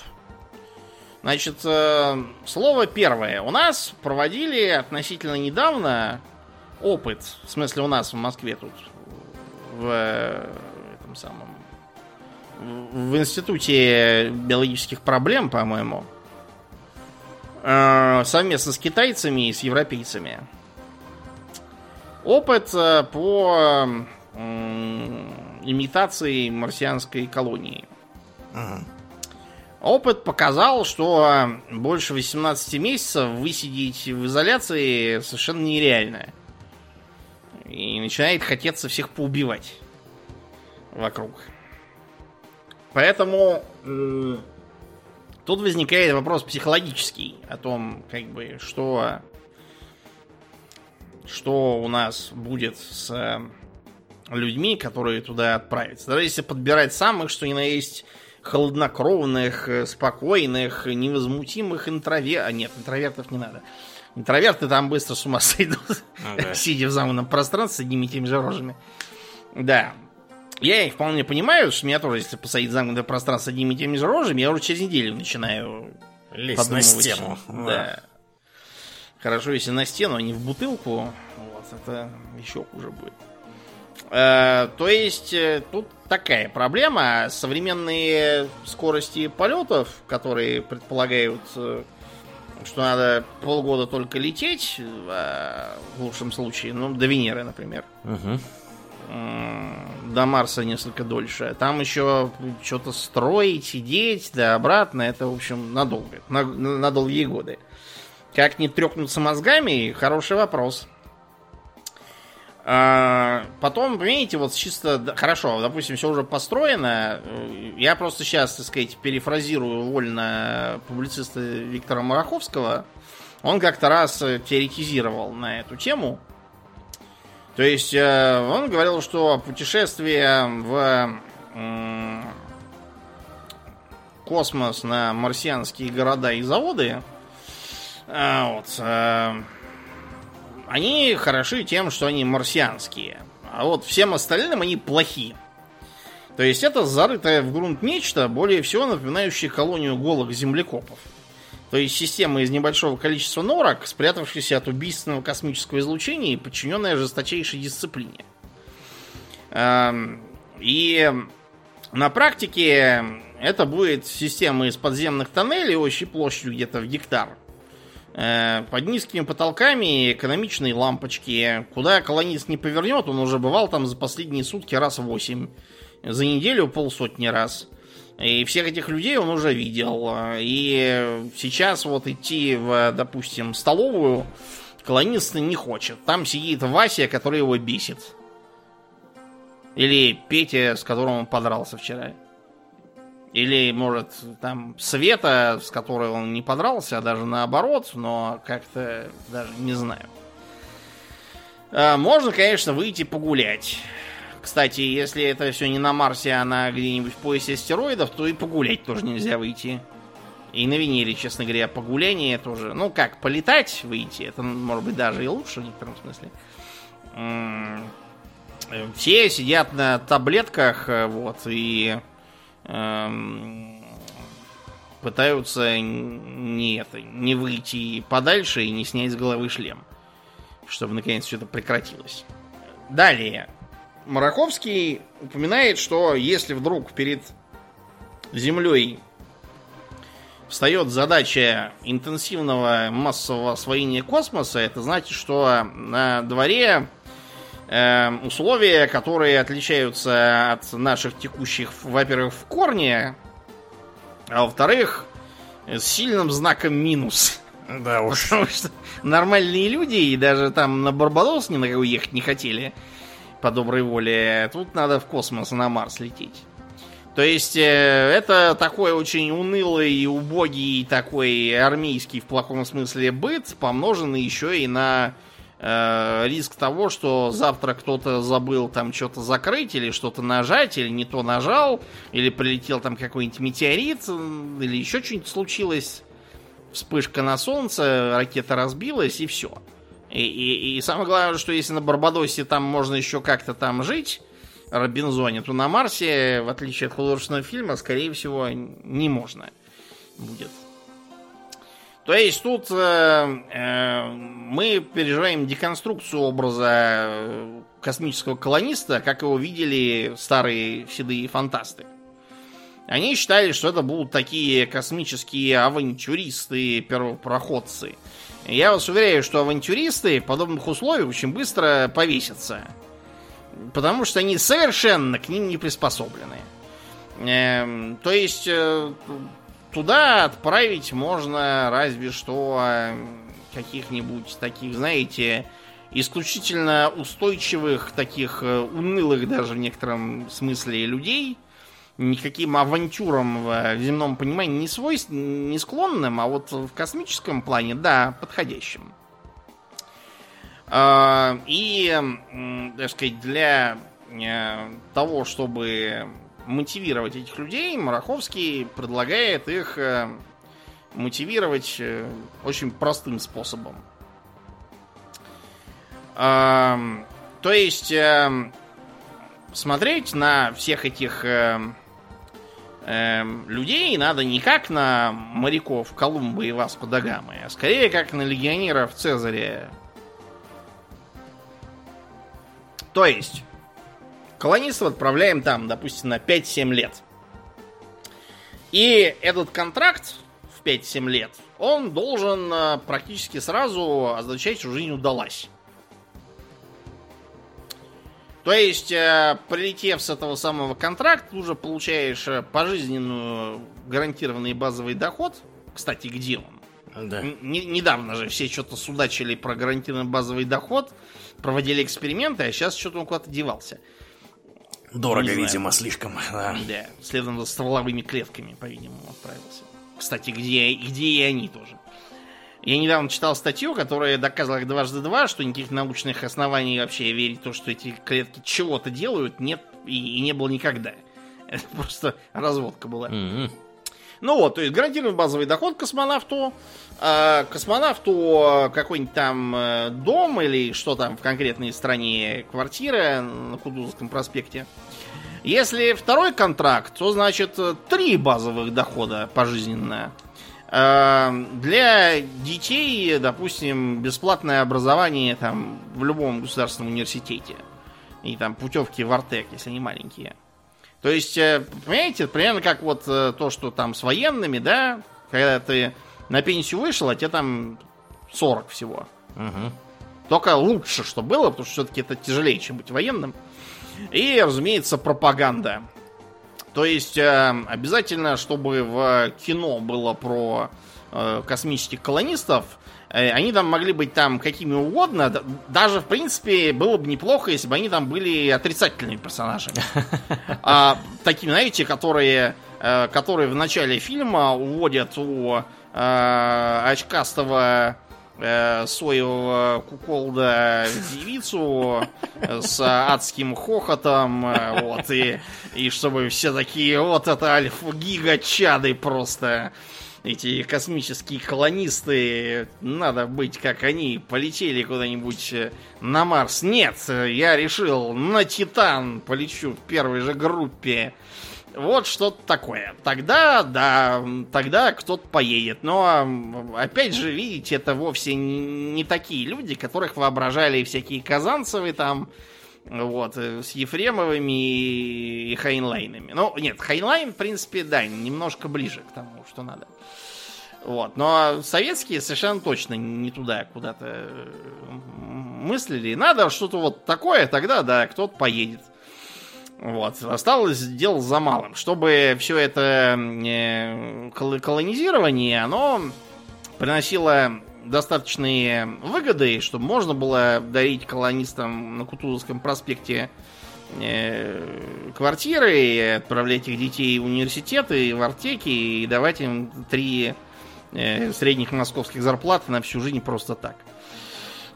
Значит, э, слово первое. У нас проводили относительно недавно опыт, в смысле у нас в Москве тут, в этом самом, в институте биологических проблем, по-моему, Э, совместно с китайцами и с европейцами. Опыт э, по имитации марсианской колонии. Ага. Опыт показал, что больше 18 месяцев высидеть в изоляции совершенно нереально. И начинает хотеться всех поубивать вокруг. Поэтому Тут возникает вопрос психологический о том, как бы, что, что у нас будет с э, людьми, которые туда отправятся. Даже если подбирать самых, что ни на есть холоднокровных, э, спокойных, невозмутимых интровертов. А нет, интровертов не надо. Интроверты там быстро с ума *laughs* сойдут, ага. сидя в замкнутом пространстве с одними и теми же рожами. Да, я их вполне понимаю, что меня тоже, если посадить замкнутое пространство с одними и теми же рожами, я уже через неделю начинаю лезть на стену. Да. Хорошо, если на стену, а не в бутылку. Вот, это еще хуже будет. Э, то есть, э, тут такая проблема. Современные скорости полетов, которые предполагают, э, что надо полгода только лететь, э, в лучшем случае, ну, до Венеры, например. Угу до Марса несколько дольше. Там еще что-то строить, сидеть, да обратно. Это, в общем, надолго. На, на долгие годы. Как не трекнуться мозгами, хороший вопрос. А, потом, понимаете, вот чисто... Хорошо, допустим, все уже построено. Я просто сейчас, так сказать, перефразирую вольно публициста Виктора Мараховского. Он как-то раз теоретизировал на эту тему. То есть э, он говорил, что путешествие в космос на марсианские города и заводы, э, вот, э, они хороши тем, что они марсианские. А вот всем остальным они плохи. То есть это зарытое в грунт нечто, более всего напоминающее колонию голых землекопов. То есть система из небольшого количества норок, спрятавшаяся от убийственного космического излучения и подчиненная жесточайшей дисциплине. Эм, И на практике это будет система из подземных тоннелей общей площадью где-то в гектар. Э, под низкими потолками экономичные лампочки. Куда колонист не повернет, он уже бывал там за последние сутки раз восемь. За неделю полсотни раз. И всех этих людей он уже видел. И сейчас вот идти в, допустим, столовую колонист не хочет. Там сидит Вася, который его бесит. Или Петя, с которым он подрался вчера. Или, может, там Света, с которой он не подрался, а даже наоборот, но как-то даже не знаю. А, можно, конечно, выйти погулять. Кстати, если это все не на Марсе, а на где-нибудь в поясе астероидов, то и погулять тоже нельзя выйти. И на Венере, честно говоря, погуляние тоже. Ну как, полетать выйти, это может быть даже и лучше в некотором смысле. Все сидят на таблетках, э, вот, и пытаются не это, не выйти подальше и не снять с головы шлем, чтобы наконец это прекратилось. Далее. Мараковский упоминает, что если вдруг перед Землей встает задача интенсивного массового освоения космоса, это значит, что на дворе условия, которые отличаются от наших текущих, во-первых, в корне, а во-вторых, с сильным знаком минус. Да уж. *laughs* Потому что нормальные люди и даже там на Барбадос ни на кого ехать не хотели по доброй воле. Тут надо в космос, на Марс лететь. То есть э, это такой очень унылый и убогий такой армейский в плохом смысле быт, помноженный еще и на риск того, что завтра кто-то забыл там что-то закрыть или что-то нажать, или не то нажал, или прилетел там какой-нибудь метеорит, или еще что-нибудь случилось. Вспышка на солнце, ракета разбилась и все. И, и, и самое главное, что если на Барбадосе там можно еще как-то там жить, Робинзоне, то на Марсе, в отличие от художественного фильма, скорее всего, не можно будет. То есть тут э, э, мы переживаем деконструкцию образа э, космического колониста, как его видели старые седые фантасты. Они считали, что это будут такие космические авантюристы, первопроходцы. Я вас уверяю, что авантюристы в подобных условиях очень быстро повесятся. Потому что они совершенно к ним не приспособлены. Эм, то есть э, туда отправить можно разве что э, каких-нибудь таких, знаете, исключительно устойчивых, таких э, унылых даже в некотором смысле людей, никаким авантюрам в земном понимании не свойств, не склонным, а вот в космическом плане, да, подходящим. А, и, так сказать, для э, того, чтобы мотивировать этих людей, Мараховский предлагает их э, мотивировать э, очень простым способом. А, то есть смотреть на всех этих людей надо не как на моряков Колумба и Васко да Гамы, а скорее как на легионеров Цезаря То есть, колонистов отправляем там, допустим, на 5-7 лет. И этот контракт в 5-7 лет, он должен э, практически сразу означать, что жизнь удалась. То есть, э, прилетев с этого самого контракта, уже получаешь э, пожизненную гарантированный базовый доход. Кстати, где он? Да. Н- недавно же все что-то судачили про гарантированный базовый доход проводили эксперименты, а сейчас что-то он куда-то девался. Дорого, видимо, слишком. Да. да, следом за стволовыми клетками, по-видимому, отправился. Кстати, где, где и они тоже. Я недавно читал статью, которая доказывала дважды два, что никаких научных оснований вообще верить в то, что эти клетки чего-то делают, нет и, и не было никогда. *laughs* Это просто разводка была. Mm-hmm. Ну вот, то есть гарантированный базовый доход космонавту, э, космонавту какой-нибудь там э, дом или что там в конкретной стране квартира на Кудузовском проспекте. Если второй контракт, то значит три базовых дохода пожизненно. Э, для детей, допустим, бесплатное образование там в любом государственном университете. И там путевки в Артек, если они маленькие. То есть, э, понимаете, примерно как вот э, то, что там с военными, да, когда ты на пенсию вышел, а тебе там 40 всего. Угу. Только лучше, что было, потому что все-таки это тяжелее, чем быть военным. И, разумеется, пропаганда. То есть э, обязательно, чтобы в кино было про космических колонистов, э, они там могли быть там какими угодно. Даже, в принципе, было бы неплохо, если бы они там были отрицательными персонажами. *laughs* А, такими, знаете, которые, э, которые в начале фильма уводят у э, очкастого э, соевого куколда девицу с адским хохотом, э, вот, и, и чтобы все такие, вот это альфа-гига чады просто, эти космические колонисты, надо быть как они, полетели куда-нибудь э, на Марс. Нет, э, я решил, на Титан полечу в первой же группе. Вот что-то такое. Тогда, да, тогда кто-то поедет. Но, опять же, видите, это вовсе не, такие люди, которых воображали всякие Казанцевы там, вот, э, с Ефремовыми и Хайнлайнами. Ну, нет, Хайнлайн, в принципе, да, немножко ближе к тому, что надо. Вот, но советские совершенно точно не туда куда-то э, мыслили. Надо что-то вот такое, тогда, да, кто-то поедет. Вот. Осталось дело за малым. Чтобы все это э, кол- колонизирование, оно приносило достаточные выгоды, чтобы можно было дарить колонистам на Кутузовском проспекте э, квартиры, отправлять их детей в университеты, в артеки и давать им три э, средних московских зарплаты на всю жизнь просто так.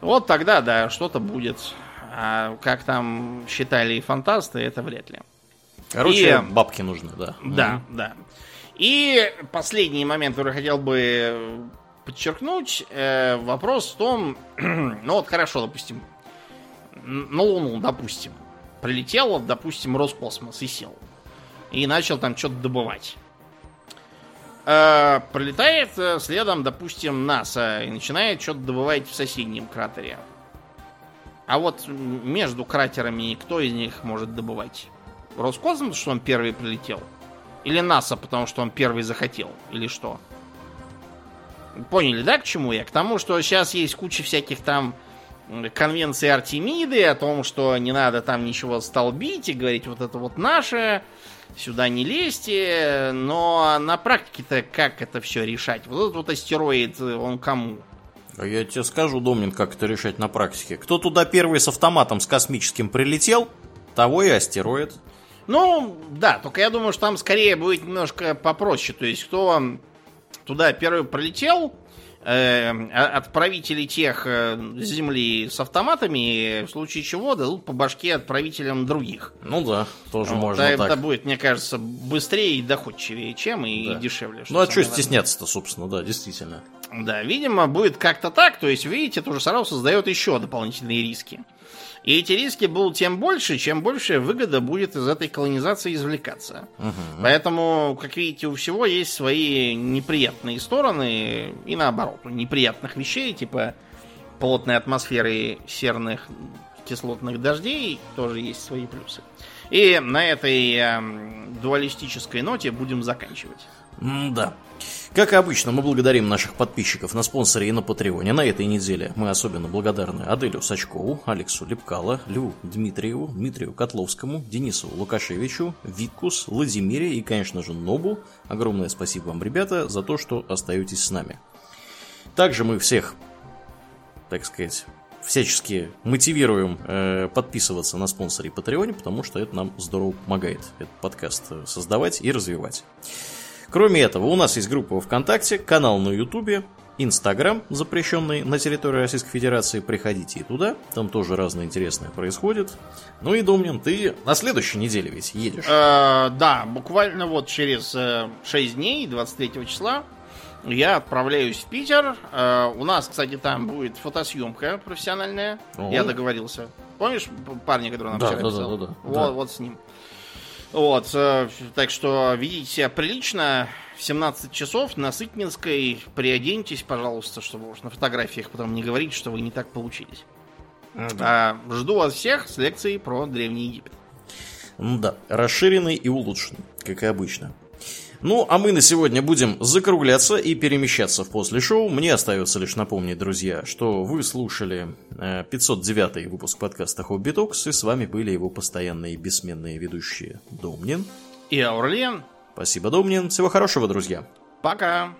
Вот тогда, да, что-то будет. А как там считали фантасты, это вряд ли. Короче, И- бабки нужны, да. Да, да. И последний момент, который хотел бы подчеркнуть, э, вопрос в том, *clears throat* ну вот хорошо, допустим, на Луну, допустим, прилетел, допустим, Роскосмос и сел. И начал там что-то добывать. Э, прилетает э, следом, допустим, НАСА и начинает что-то добывать в соседнем кратере. А вот между кратерами кто из них может добывать? Роскосмос, что он первый прилетел? Или НАСА, потому что он первый захотел? Или что? Поняли, да, к чему я? К тому, что сейчас есть куча всяких там конвенций Артемиды о том, что не надо там ничего столбить и говорить вот это вот наше, сюда не лезьте, но на практике-то как это все решать? Вот этот вот астероид, он кому? А я тебе скажу, Домнин, как это решать на практике. Кто туда первый с автоматом с космическим прилетел, того и астероид. Ну, да, только я думаю, что там скорее будет немножко попроще. То есть, кто туда первый пролетел, отправители тех э, с Земли с автоматами, в случае чего дадут по башке отправителям других. Ну да, тоже Вот, можно это так. будет, мне кажется, быстрее и доходчивее, чем и Да. дешевле. Ну а что стесняться-то, собственно, да, действительно. Да, видимо, будет как-то так. То есть, видите, это уже сразу создает еще дополнительные риски. И эти риски будут тем больше, чем больше выгода будет из этой колонизации извлекаться. Поэтому, как видите, у всего есть свои неприятные стороны и наоборот. У неприятных вещей, типа плотной атмосферы серных кислотных дождей, тоже есть свои плюсы. И на этой эм, дуалистической ноте будем заканчивать. Да. Как и обычно, мы благодарим наших подписчиков на спонсоре и на Патреоне. На этой неделе мы особенно благодарны Аделю Сачкову, Алексу Лепкало, Лю Дмитриеву, Дмитрию Котловскому, Денису Лукашевичу, Виккус, Владимире и, конечно же, Нобу. Огромное спасибо вам, ребята, за то, что остаетесь с нами. Также мы всех, так сказать, всячески мотивируем э, подписываться на спонсоре и Патреоне, потому что это нам здорово помогает этот подкаст э, создавать и развивать. Кроме этого, у нас есть группа ВКонтакте, канал на Ютубе, Инстаграм, запрещенный на территории Российской Федерации. Приходите и туда, там тоже разное интересное происходит. Ну и, Домнин, ты на следующей неделе ведь едешь. Э, да, буквально вот через э, 6 дней, 23 числа, я отправляюсь в Питер. Э, у нас, кстати, там будет фотосъемка профессиональная. О. Я договорился. Помнишь парня, который нам Да, вчера да, писал? да, да, да. Вот, Да. вот с ним. Вот, э, так что ведите себя прилично. В 17 часов на Сытминской приоденьтесь, пожалуйста, чтобы уж на фотографиях потом не говорить, что вы не так получились. А, жду вас всех с лекцией про Древний Египет. Ну да, расширенный и улучшенный, как и обычно. Ну, а мы на сегодня будем закругляться и перемещаться в после шоу. Мне остается лишь напомнить, друзья, что вы слушали 509 э, выпуск подкаста Хобби Токс, и с вами были его постоянные бессменные ведущие Домнин и Аурлиен. Спасибо, Домнин. Всего хорошего, друзья. Пока.